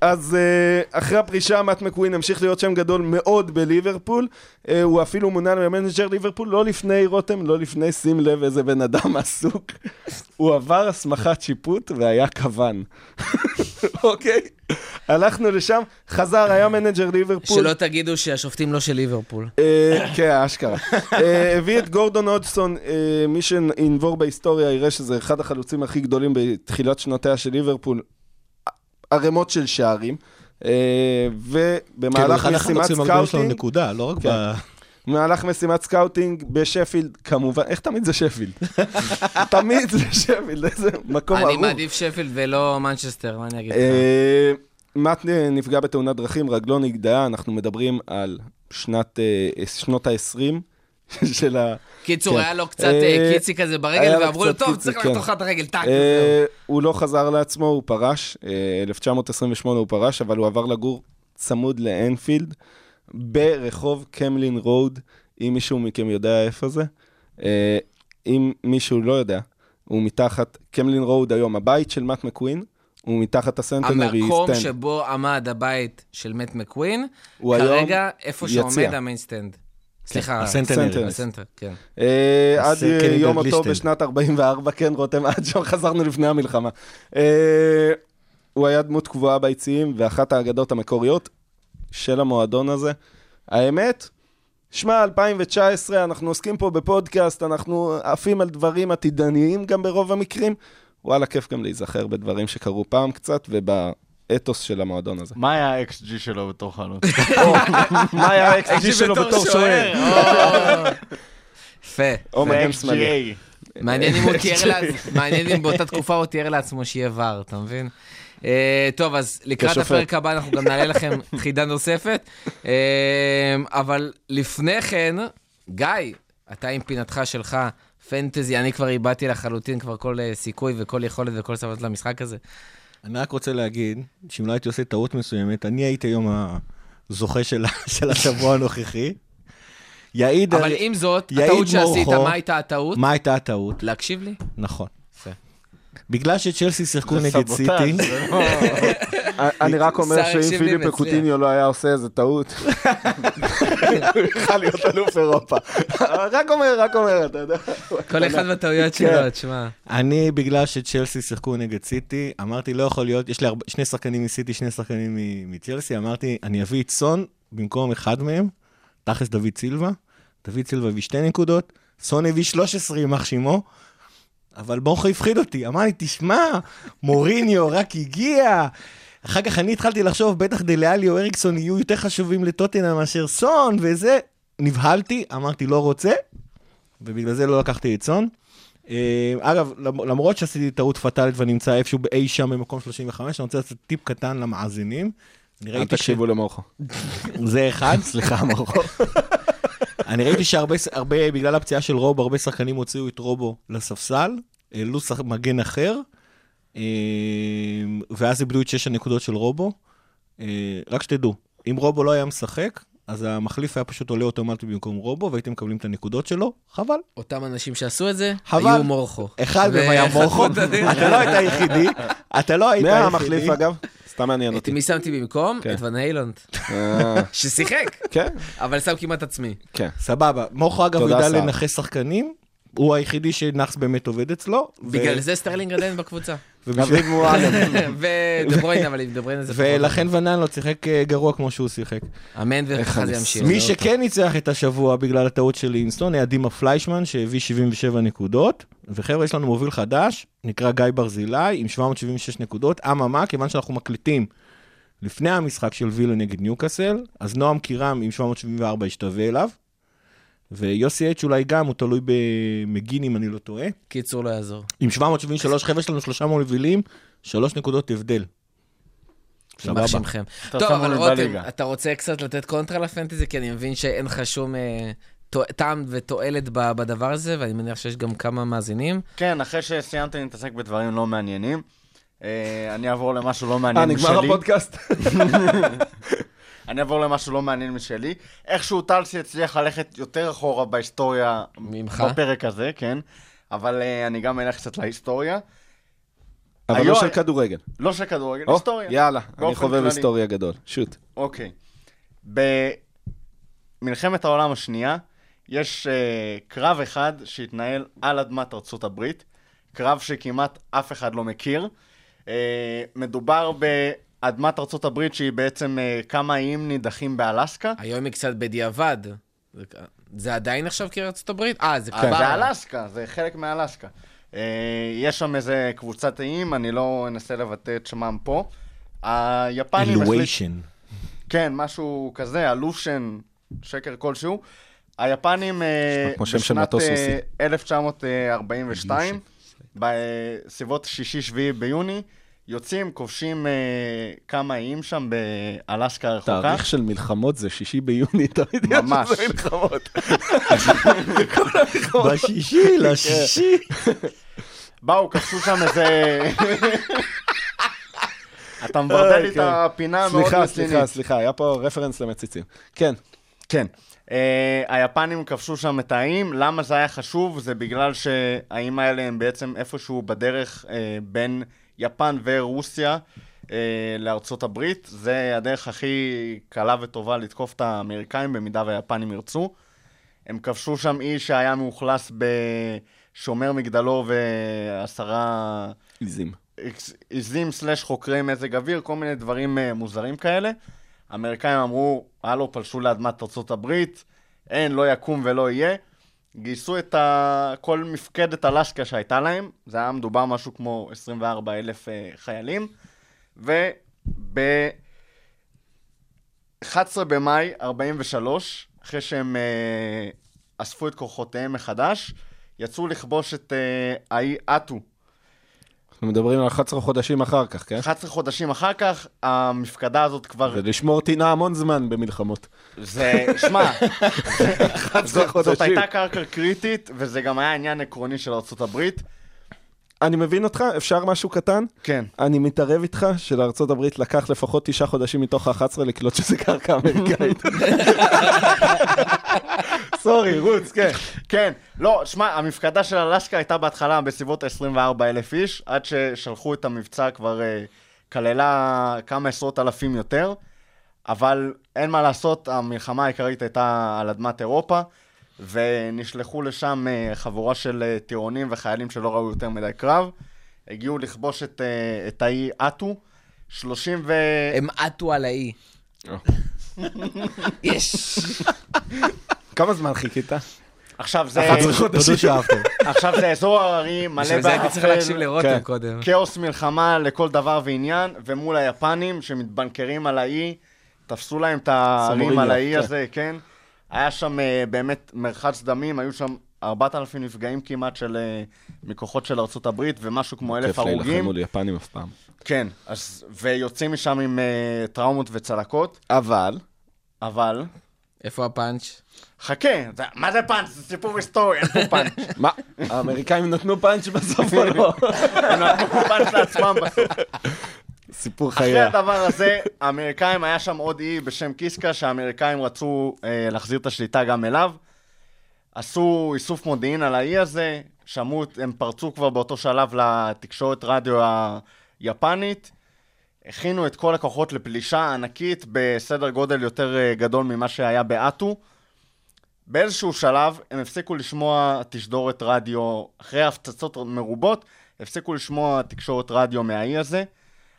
אז אה, אחרי הפרישה, מאט מקווין המשיך להיות שם גדול מאוד בליברפול. אה, הוא אפילו מונה ל manager ליברפול, לא לפני רותם, לא לפני, שים לב איזה בן אדם עסוק. הוא עבר הסמכת שיפוט והיה קוון. אוקיי? הלכנו לשם, חזר, היה manager ליברפול. שלא תגידו שהשופטים לא של ליברפול. אה, כן, אשכרה. הביא את גורדון הודסון, מי שינבור בהיסטוריה יראה שזה אחד החלוצים הכי גדולים בתחילת שנותיה של ליברפול. ערימות של שערים. אה, ובמהלך כאילו, משימת החלוצים הגדולים שלו scouting, נקודה, לא רק כן. ב... במהלך משימת scouting בשפילד, כמובן, איך תמיד זה שפילד? תמיד זה שפילד, איזה מקום אני אהוב. מעדיף שפילד ולא מנצ'סטר, מה אני אגיד לך? אה, מאט נפגע בתאונת דרכים, רגלו נגדעה, אנחנו מדברים על שנת, אה, שנות ה-20 של ה... קיצור, כן. היה לו קצת אה, אה, קיצי כזה ברגל, ואמרו לו, טוב, צריך כן. לחתוך לך את הרגל, טאק. אה, הוא לא חזר לעצמו, הוא פרש, אה, 1928 הוא פרש, אבל הוא עבר לגור צמוד לאנפילד, ברחוב קמלין רוד, אם מישהו מכם יודע איפה זה. אם מישהו לא יודע, הוא מתחת, קמלין רוד היום, הבית של מאט מקווין, הוא מתחת ה Centenary המקום Stand. שבו עמד הבית של מאט מקווין, כרגע איפה. שעומד ה Main Stand. סליחה, ה Centenary. Centenary. ה Center, כן. אה, עד יום. מותו בשנת 44, כן, רותם, עד שם חזרנו לפני המלחמה. אה, הוא היה דמות קבועה ביציעים, ואחת האגדות המקוריות של המועדון הזה. האמת, שמע, 2019, אנחנו עוסקים פה בפודקאסט, אנחנו עפים על דברים עתידניים גם ברוב המקרים. וואלה, כיף גם להיזכר בדברים שקרו פעם קצת, ובאתוס של המועדון הזה. מה היה ה-XG שלו בתור חלוץ? מה היה ה-XG שלו בתור שוער? יפה. או מגן שמאלי. מעניין אם הוא תיאר לעצמו, מעניין אם באותה תקופה הוא תיאר לעצמו שיהיה ור, אתה מבין? אה, טוב, אז לקראת כשופט. הפרק הבא אנחנו גם נעלה לכם חידה נוספת. אה, אבל לפני כן, גיא, אתה עם פינתך שלך, פנטזי, אני כבר איבדתי לחלוטין כבר כל אה, סיכוי וכל יכולת וכל סבבת למשחק הזה. אני רק רוצה להגיד, שאם לא הייתי עושה טעות מסוימת, אני הייתי היום הזוכה של של השבוע הנוכחי. יעיד אבל. עם זאת, הטעות שעשית. מה הייתה הטעות? מה הייתה הטעות? להקשיב לי? נכון. בגלל שצ'לסי שיחקו זה נגד סבוטאז', סיטי, זה לא- אני רק אומר שאם פיליפ מצליח. קוטיניו לא היה עושה איזה טעות, הוא יכל להיות אלוף אירופה. רק אומר, רק אומר, אתה יודע. כל אחד והטעויות שלו, תשמע. אני, בגלל שצ'לסי שיחקו נגד סיטי, אמרתי, לא יכול להיות, יש לי שני שחקנים מסיטי, שני שחקנים מ- מצ'לסי, אמרתי, אני אביא את סון במקום אחד מהם, תכלס דוד סילבה, דוד סילבה הביא שתי נקודות, סון הביא 13 יימח שמו, אבל בורכו הפחיד אותי, אמר לי, תשמע, מוריניו רק הגיע. אחר כך אני התחלתי לחשוב, בטח דליאלי או אריקסון יהיו יותר חשובים לטוטנאם מאשר סון, וזה, נבהלתי, אמרתי, לא רוצה, ובגלל זה לא לקחתי את סון. אה, אגב, למ- למרות שעשיתי טעות פטאלית ואני נמצא איפשהו אי שם במקום 35, אני רוצה לעשות טיפ קטן למאזינים. אל תקשיבו למורכו. שזה אחד. סליחה, מורכו. אני ראיתי שהרבה, ש- הרבה, בגלל הפציעה של רובו, הרבה שחקנים הוציאו את רובו לספסל, העלו מגן אחר, ואז איבדו את שש הנקודות של רובו. אה, רק שתדעו, אם רובו לא היה משחק, אז המחליף היה פשוט עולה אוטומטית במקום רובו, והייתם מקבלים את הנקודות שלו, חבל. אותם אנשים שעשו את זה, חבל. היו מורכו. אחד מהם היה מורכו, את. אתה לא היית היחידי, אתה לא היית מי היחידי. המחליף, אגב? סתם מעניין את אותי. מי שמתי במקום? כן. את ון היילונד, אה, ששיחק, כן, אבל שם כמעט עצמי. כן. סבבה. מוכו אגב יודע. לנכס שחקנים, הוא היחידי שנאחס באמת עובד אצלו. ו- בגלל זה סטרלינג עדיין בקבוצה. ובשביל- דוד מועלם. ודברוין, אבל עם דברוין זה. ולכן ונן לא שיחק אה, גרוע כמו שהוא שיחק. אמן וככה זה ימשיך. מי שכן ניצח את השבוע בגלל הטעות של לינסטון היה דימה פליישמן שהביא 77 נקודות. וחבר'ה, יש לנו מוביל חדש, נקרא גיא ברזילי, עם 776 נקודות. אממה, כיוון שאנחנו מקליטים לפני המשחק של וילה נגד ניוקאסל, אז נועם קירם עם 774 השתווה אליו. ויוסי אץ' אולי גם, הוא תלוי במגין אם אני לא טועה. קיצור לא יעזור. עם 773, חבר'ה, יש לנו שלושה מובילים, שלוש נקודות הבדל. שמכם. אתה טוב, אבל רותם. אתה רוצה קצת לתת קונטרה לפנטזי? כי אני מבין שאין לך שום אה, טעם ותועלת בדבר הזה, ואני מניח שיש גם כמה מאזינים. כן, אחרי שסיימתי להתעסק בדברים לא מעניינים, אה, אני אעבור למשהו לא אה, מעניין נגמר משלי. הפודקאסט? אני אעבור למשהו לא מעניין משלי. איכשהו טלסי הצליח ללכת יותר אחורה בהיסטוריה, ממך? בפרק הזה, כן. אבל אה, אני גם אלך קצת להיסטוריה. אבל לא היום- של כדורגל. לא של כדורגל, או, היסטוריה. יאללה, אני חובב כללי. היסטוריה גדול. שוט. אוקיי. במלחמת העולם השנייה, יש uh, קרב אחד שהתנהל על אדמת ארצות הברית, קרב שכמעט אף אחד לא מכיר. Uh, מדובר באדמת ארצות הברית שהיא בעצם uh, כמה איים נידחים באלסקה. היום היא קצת בדיעבד. זה- עדיין עכשיו כארצות הברית? אה, זה אה, כבר... זה אלסקה, זה חלק מאלסקה. Uh, יש שם איזה קבוצת איים, אני לא אנסה לבטא את שמם פה. היפנים. אלואיישן. כן, משהו כזה, אלושן, שקר כלשהו. היפנים אה, בשנת מטוס אה, רוסי. 1942, בסביבות 6-7 ביוני, יוצאים, כובשים אה, כמה איים שם באלסקה הרחוקה. תאריך של מלחמות זה שישי ביוני, תמיד יש ממש. איזה מלחמות. בשישי, לשישי. באו, כבשו שם איזה... אתה מבלבל לי את כן. הפינה מאוד סליחה, רצינית. סליחה, סליחה, היה פה רפרנס למציצים. כן, כן. Uh, היפנים כבשו שם את האיים, למה זה היה חשוב? זה בגלל שהאיים האלה הם בעצם איפשהו בדרך uh, בין יפן ורוסיה uh, לארצות הברית. זה הדרך הכי קלה וטובה לתקוף את האמריקאים במידה והיפנים ירצו. הם כבשו שם אי שהיה מאוכלס בשומר מגדלור ועשרה עיזים. עיזים סלאש חוקרי מזג אוויר, כל מיני דברים uh, מוזרים כאלה. האמריקאים אמרו, הלו, פלשו לאדמת ארצות הברית, אין, לא יקום ולא יהיה. גייסו את ה... כל מפקדת אלסקה שהייתה להם, זה היה מדובר משהו כמו 24 אלף uh, חיילים, וב... 11 במאי 43, אחרי שהם uh, אספו את כוחותיהם מחדש, יצאו לכבוש את uh, האי אטו, אנחנו מדברים על 11 חודשים אחר כך, כן? 11 חודשים אחר כך, המפקדה הזאת כבר... ולשמור טינה המון זמן במלחמות. זה, שמע, 11 זאת, זאת. הייתה קרקע קריטית, וזה גם היה עניין עקרוני של ארה"ב. אני מבין אותך, אפשר משהו קטן? כן. אני מתערב איתך שלארה"ב לקח לפחות תשעה חודשים מתוך ה-11 לקלוט שזה קרקע אמריקאית. סורי, רוץ, כן. כן, לא, שמע, המפקדה של אלסקה הייתה בהתחלה בסביבות ה-24 אלף איש, עד ששלחו את המבצע כבר אה, כללה כמה עשרות אלפים יותר, אבל אין מה לעשות, המלחמה העיקרית הייתה על אדמת אירופה, ונשלחו לשם אה, חבורה של אה, טירונים וחיילים שלא ראו יותר מדי קרב, הגיעו לכבוש את, אה, את האי אטו, 30 ו... הם עטו על האי. יש. כמה זמן חיכית? עכשיו זה... 11 חודשים. שאהבתם. עכשיו זה אזור הררי, מלא בשביל זה הייתי צריך להקשיב לרותם כן. קודם. כאוס מלחמה לכל דבר ועניין, ומול היפנים שמתבנקרים על האי, תפסו להם את הערים על האי כן. הזה, כן? היה שם אה, באמת מרחץ דמים, היו שם 4,000 נפגעים כמעט של אה, מכוחות של ארצות הברית, ומשהו כמו אלף כיף להילחם הרוגים. מול יפנים אף פעם. כן, אז, ויוצאים משם עם אה, טראומות וצלקות, אבל, אבל... איפה הפאנץ'? חכה, זה, מה זה פאנץ'? זה סיפור היסטורי, אין פה פאנץ'. מה, האמריקאים נתנו פאנץ' בסוף או לא? הם נתנו פאנץ' לעצמם בסוף. סיפור אחרי חייה. הדבר הזה, האמריקאים, היה שם עוד אי בשם קיסקה, שהאמריקאים רצו אה, להחזיר את השליטה גם אליו. עשו איסוף מודיעין על האי הזה, שמעו, הם פרצו כבר באותו שלב לתקשורת רדיו היפנית, הכינו את כל הכוחות לפלישה ענקית בסדר גודל יותר אה, גדול ממה שהיה באטו. באיזשהו שלב הם הפסיקו לשמוע תשדורת רדיו, אחרי הפצצות מרובות, הפסיקו לשמוע תקשורת רדיו מהאי הזה.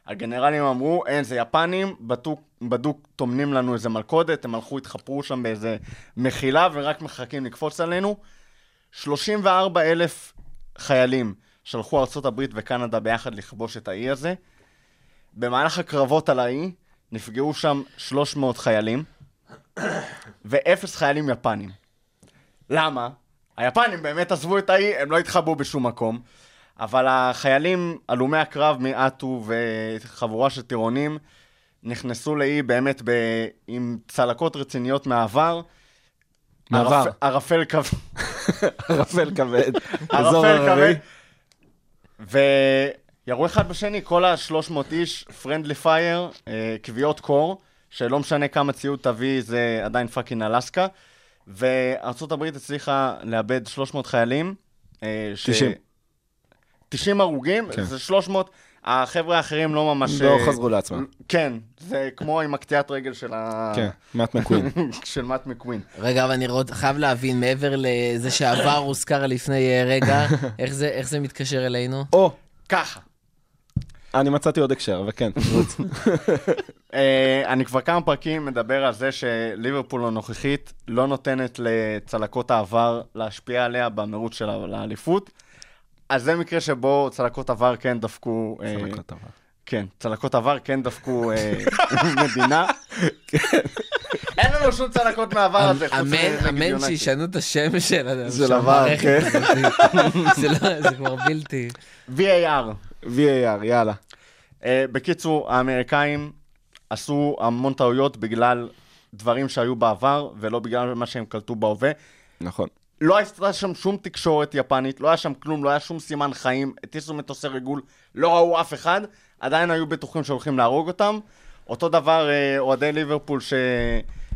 הגנרלים אמרו, אין, זה יפנים, בדוק, בדוק טומנים לנו איזה מלכודת, הם הלכו, התחפרו שם באיזה מחילה ורק מחכים לקפוץ עלינו. 34 אלף חיילים שלחו ארה"ב וקנדה ביחד לכבוש את האי הזה. במהלך הקרבות על האי נפגעו שם 300 חיילים, ואפס חיילים יפנים. למה? היפנים באמת עזבו את האי, הם לא התחבאו בשום מקום. אבל החיילים, הלומי הקרב מאטו וחבורה של טירונים, נכנסו לאי באמת ב... עם צלקות רציניות מהעבר. מעבר. ערפ- ערפל כבד. ערפל כבד. אזור ערפל. כבד. וירו אחד בשני, כל ה-300 איש, פרנדלי פייר, קביעות קור, שלא משנה כמה ציוד תביא, זה עדיין fucking אלסקה. וארצות הברית הצליחה לאבד 300 חיילים. אה, ש- 90. 90 הרוגים, כן. זה 300. החבר'ה האחרים לא ממש... לא אה, חזרו לעצמם. כן, זה כמו עם הקטיעת רגל של ה... כן, מאט מקווין. של מאט מקווין. רגע, אבל אני חייב להבין, מעבר לזה שהעבר הוזכר לפני אה, רגע, איך זה- איך זה מתקשר אלינו? או, ככה. אני מצאתי עוד הקשר, אבל כן, רוץ. אה, אני כבר כמה פרקים מדבר על זה שליברפול הנוכחית לא נותנת לצלקות העבר להשפיע עליה במרוץ שלה לאליפות. אז זה מקרה שבו צלקות עבר כן דפקו... אה, צלקות עבר. כן, צלקות עבר כן דפקו אה, מדינה. אין לנו שום צלקות מהעבר הזה, חוץ אמן. שישנו את השם של המערכת כן. זה לא- זה כבר בלתי. VAR. VAR, יאללה. אה, בקיצור, האמריקאים עשו המון טעויות בגלל דברים שהיו בעבר, ולא בגלל מה שהם קלטו בהווה. נכון. לא הייתה שם שום תקשורת יפנית, לא היה שם כלום, לא היה שום סימן חיים, הטיסו מטוסי ריגול, לא ראו אף אחד, עדיין היו בטוחים שהולכים להרוג אותם. אותו דבר אה, אוהדי ליברפול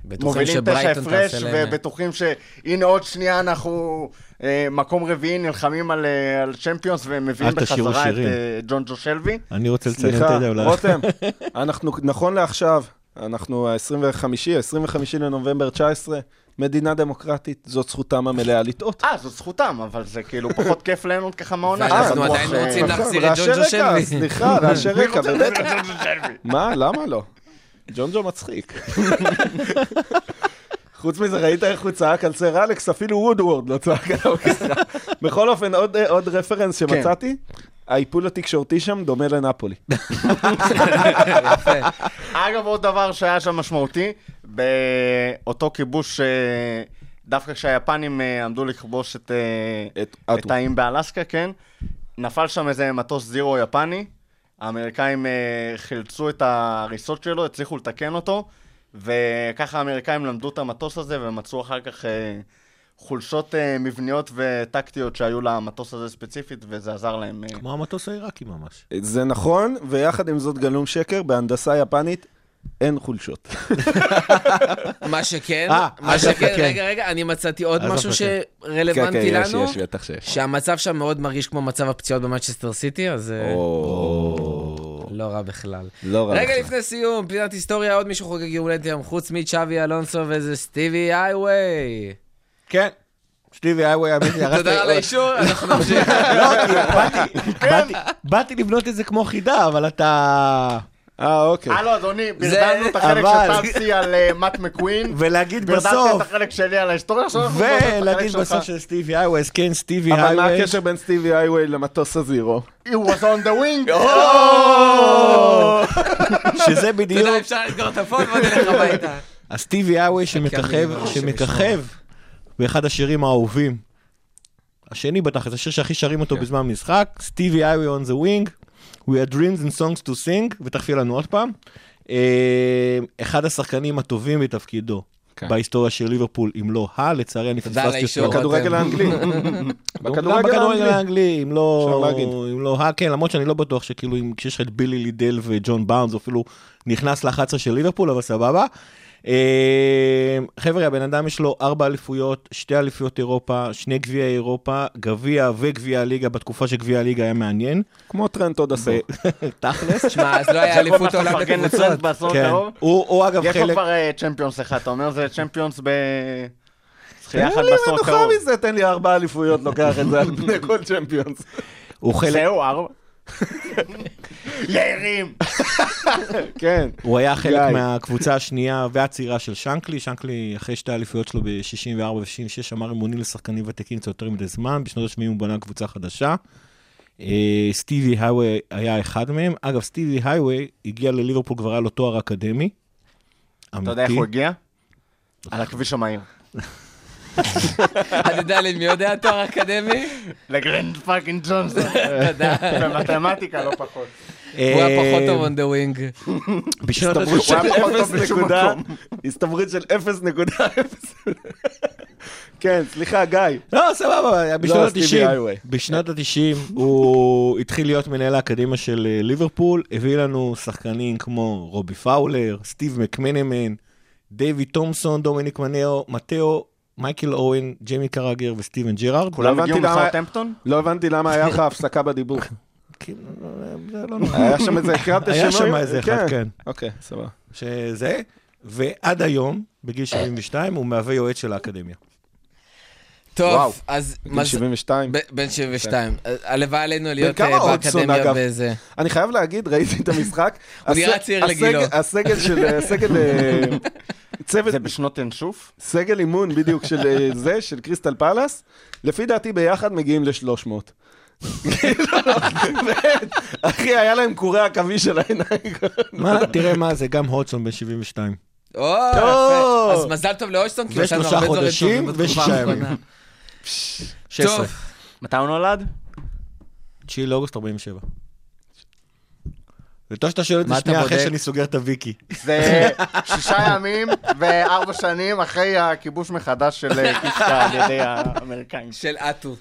בטוחים שמובילים תשע שברייטון הפרש, תעשה להם. ובטוחים שהנה עוד שנייה אנחנו אה, מקום רביעי נלחמים על, אה, על צ'מפיונס ומביאים אל תשאירו בחזרה את. אה, ג'ון ג'ו שלוי. אני רוצה לציין את סליחה, זה, אולי... רותם, אנחנו, נכון לעכשיו, אנחנו ה-25, 25 לנובמבר 19, מדינה דמוקרטית, זאת זכותם המלאה לטעות. אה, זאת זכותם, אבל זה כאילו פחות כיף ליהנות ככה מהעונה. ואנחנו אה, עדיין בטוח, רוצים אה, להחזיר את רעשי ג'ון ג'ו רקע, שלוי. סליחה, רעשי רקע, באמת. מה, למה לא? ג'ון ג'ו מצחיק. חוץ מזה, ראית איך הוא צעק על סר אלכס? אפילו וודוורד לא צעק עליו ככה. בכל אופן, עוד- עוד רפרנס שמצאתי, האיפול התקשורתי שם דומה לנפולי. אגב, עוד דבר שהיה שם משמעותי, באותו כיבוש, אה, דווקא כשהיפנים אה, עמדו לכבוש את, אה, את את. האיים באלסקה, כן, נפל שם איזה מטוס זירו יפני, האמריקאים חילצו את ההריסות שלו, הצליחו לתקן אותו, וככה האמריקאים למדו את המטוס הזה ומצאו אחר כך אה, חולשות אה, מבניות וטקטיות שהיו למטוס הזה ספציפית, וזה עזר להם. אה, כמו המטוס העיראקי ממש. זה נכון, ויחד עם זאת גלום שקר, בהנדסה יפנית אין חולשות. מה שכן, אה, מה שכן, כן. רגע, רגע, אני מצאתי עוד משהו כן. שרלוונטי יש, לנו, יש, בטח שיש. שהמצב שם מאוד מרגיש כמו מצב הפציעות במנצ'סטר סיטי, אז אה, לא רע בכלל. לא רע. רגע בכלל. לפני סיום, פינת היסטוריה, עוד מישהו חוגג יום הולדת היום, חוץ מצ'אבי אלונסו וזה סטיבי איי-ווי. כן. סטיבי איי-ווי, האמת לי, הרסת- תודה על האישור, אנחנו נמשיך. לא, באתי- באתי לבנות את זה כמו חידה, אבל אתה... אה, אוקיי. הלו, אדוני, ברדמנו את החלק של טאפסי על אה, מאט מקווין, ולהגיד בסוף, את החלק שלי על ההיסטוריה, החלק ולהגיד. בסוף של סטיבי איי-ווי, אז כן, סטיבי אבל מה. הקשר בין סטיבי איי-ווי למטוס הזירו? He was on the wing. שזה בדיוק, תודה, אפשר לסגור את הפון ונלך הביתה. הסטיבי איי-ווי שקרני שמככב, שמככב באחד השירים האהובים השני בתכלס, השיר שהכי שרים אותו בזמן משחק, סטיבי איווי on the wing, we had dreams and songs to sing, ותכף יהיה לנו עוד פעם. אה, אחד השחקנים הטובים בתפקידו. כן. בהיסטוריה של ליברפול, אם לא ה, לצערי אני פספסתי. אותו. בכדורגל האנגלי. בכדורגל בכדורגל האנגלי. אם לא. אם לא ה, כן, למרות שאני לא בטוח שכאילו, אם כשיש לך את בילי לידל וג'ון באונס, אפילו נכנס ל-11 של ליברפול, אבל סבבה. אה, חבר'ה, הבן אדם יש לו ארבע אליפויות, שתי אליפויות אירופה, שני גביעי אירופה, גביע וגביע הליגה, בתקופה שגביע הליגה היה מעניין. כמו טרנט עוד עשור. תכלס. שמע, אז לא היה אליפות עולם בקבוצות. בעשור כן. הקרוב. הוא אגב יש לו חלק... כבר אה, צ'מפיונס אחד, אתה אומר זה צ'מפיונס ב... אחת תן לי מנוחה. מזה, תן לי ארבע אליפויות, לוקח את זה על פני כל צ'מפיונס. הוא חלק... זהו, ארבע. יערים. כן. הוא היה חלק גיא. מהקבוצה השנייה והצעירה של שנקלי. שנקלי, אחרי שתי האליפויות שלו ב-64 ו-66, אמר אמונים לשחקנים ותיקים קצת יותר מדי זמן. בשנות ה-70 הוא בנה קבוצה חדשה. אה, סטיבי הייווי היה אחד מהם. אגב, סטיבי הייווי הגיע לליברפול, כבר היה לו תואר אקדמי. אתה יודע איך הוא הגיע? על הכביש המהיר. אתה יודע למי יודע תואר אקדמי? לגרנד fucking ג'ונסון. תודה. במתמטיקה לא פחות. הוא היה אה, פחות טוב on the wing. בשנות הסתברות של הוא היה פחות טוב אפס בשום נקודה, מקום. הסתברות של אפס נקודה אפס. כן, סליחה, גיא. לא, סבבה, בשנות סטיבי ה-90, הייווי. בשנות ה-90 הוא התחיל להיות מנהל האקדמיה של אה, ליברפול, הביא לנו שחקנים כמו רובי פאולר, סטיב מקמנמן, דיוויד תומסון, דומיניק מנאו, מתאו, מייקל אוון, ג'יימי קראגר וסטיבן ג'רארד. כולם הגיעו מסאוטהמפטון? לא הבנתי למה היה לך הפסקה בדיבור. היה שם איזה, הקראת היה? שם איזה אחד, כן. אוקיי, סבבה. שזה, ועד היום, בגיל 72, הוא מהווה יועץ של האקדמיה. טוב, וואו. אז... גיל מז- 72. ב- בן 72. הלוואי עלינו להיות כמה אה, אודסון, באקדמיה אגב? באיזה... אני חייב להגיד, ראיתי את המשחק. הוא נראה צעיר לגילו. הסגל של, הסגל, אה, צוות, זה בשנות ינשוף? סגל אימון בדיוק של אה, זה, של קריסטל פלאס, לפי דעתי ביחד מגיעים ל-300. באמת, אחי, היה להם קורי עכביש של העיניים. מה, תראה מה זה, גם הודסון בן 72. או. יפה. אז מזל טוב לאושטון, כי הוא עשה הרבה דברים טובים בתקופה. האחרונה. 16. טוב, מתי הוא נולד? 9 לאוגוסט 47. וטוב שאתה שואל את מה זה אתה שנייה אחרי? שאני סוגר את הוויקי. זה שישה ימים וארבע שנים אחרי הכיבוש מחדש של אה, קיסקה על ידי האמריקאים. של אטו.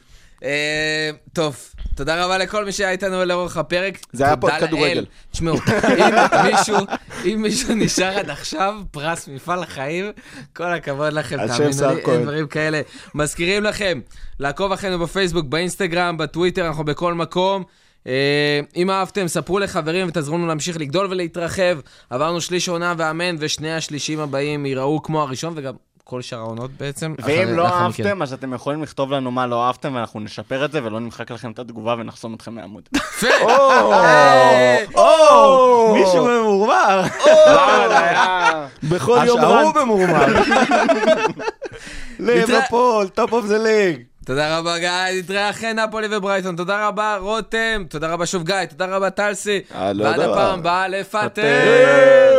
אה, טוב, תודה רבה לכל מי שהיה איתנו לאורך הפרק. זה היה פוד כדורגל. תשמעו, אם מישהו, אם מישהו נשאר עד עכשיו, פרס מפעל החיים, כל הכבוד לכם, תאמינו לי. אין דברים כאלה. מזכירים לכם, לעקוב אחרינו בפייסבוק, באינסטגרם, בטוויטר, אנחנו בכל מקום. אה, אם אהבתם, ספרו לחברים ותעזרו לנו להמשיך לגדול ולהתרחב. עברנו שליש עונה ואמן, ושני השלישים הבאים ייראו כמו הראשון, וגם כל שאר העונות בעצם. ואם לא מכן. אהבתם, אז אתם יכולים לכתוב לנו מה לא אהבתם, ואנחנו נשפר את זה, ולא נמחק לכם את התגובה ונחסום אתכם מהעמוד. או, מישהו ממורמר. למה זה היה... בכל יום ההוא רנט. ממורמר. ליברפול, top of the league. תודה רבה גיא, נתראה אחרי נפולי וברייטון, תודה רבה רותם, תודה רבה שוב גיא, תודה רבה טלסי, אה, לא ועד. הפעם הבאה לפטר. פטר.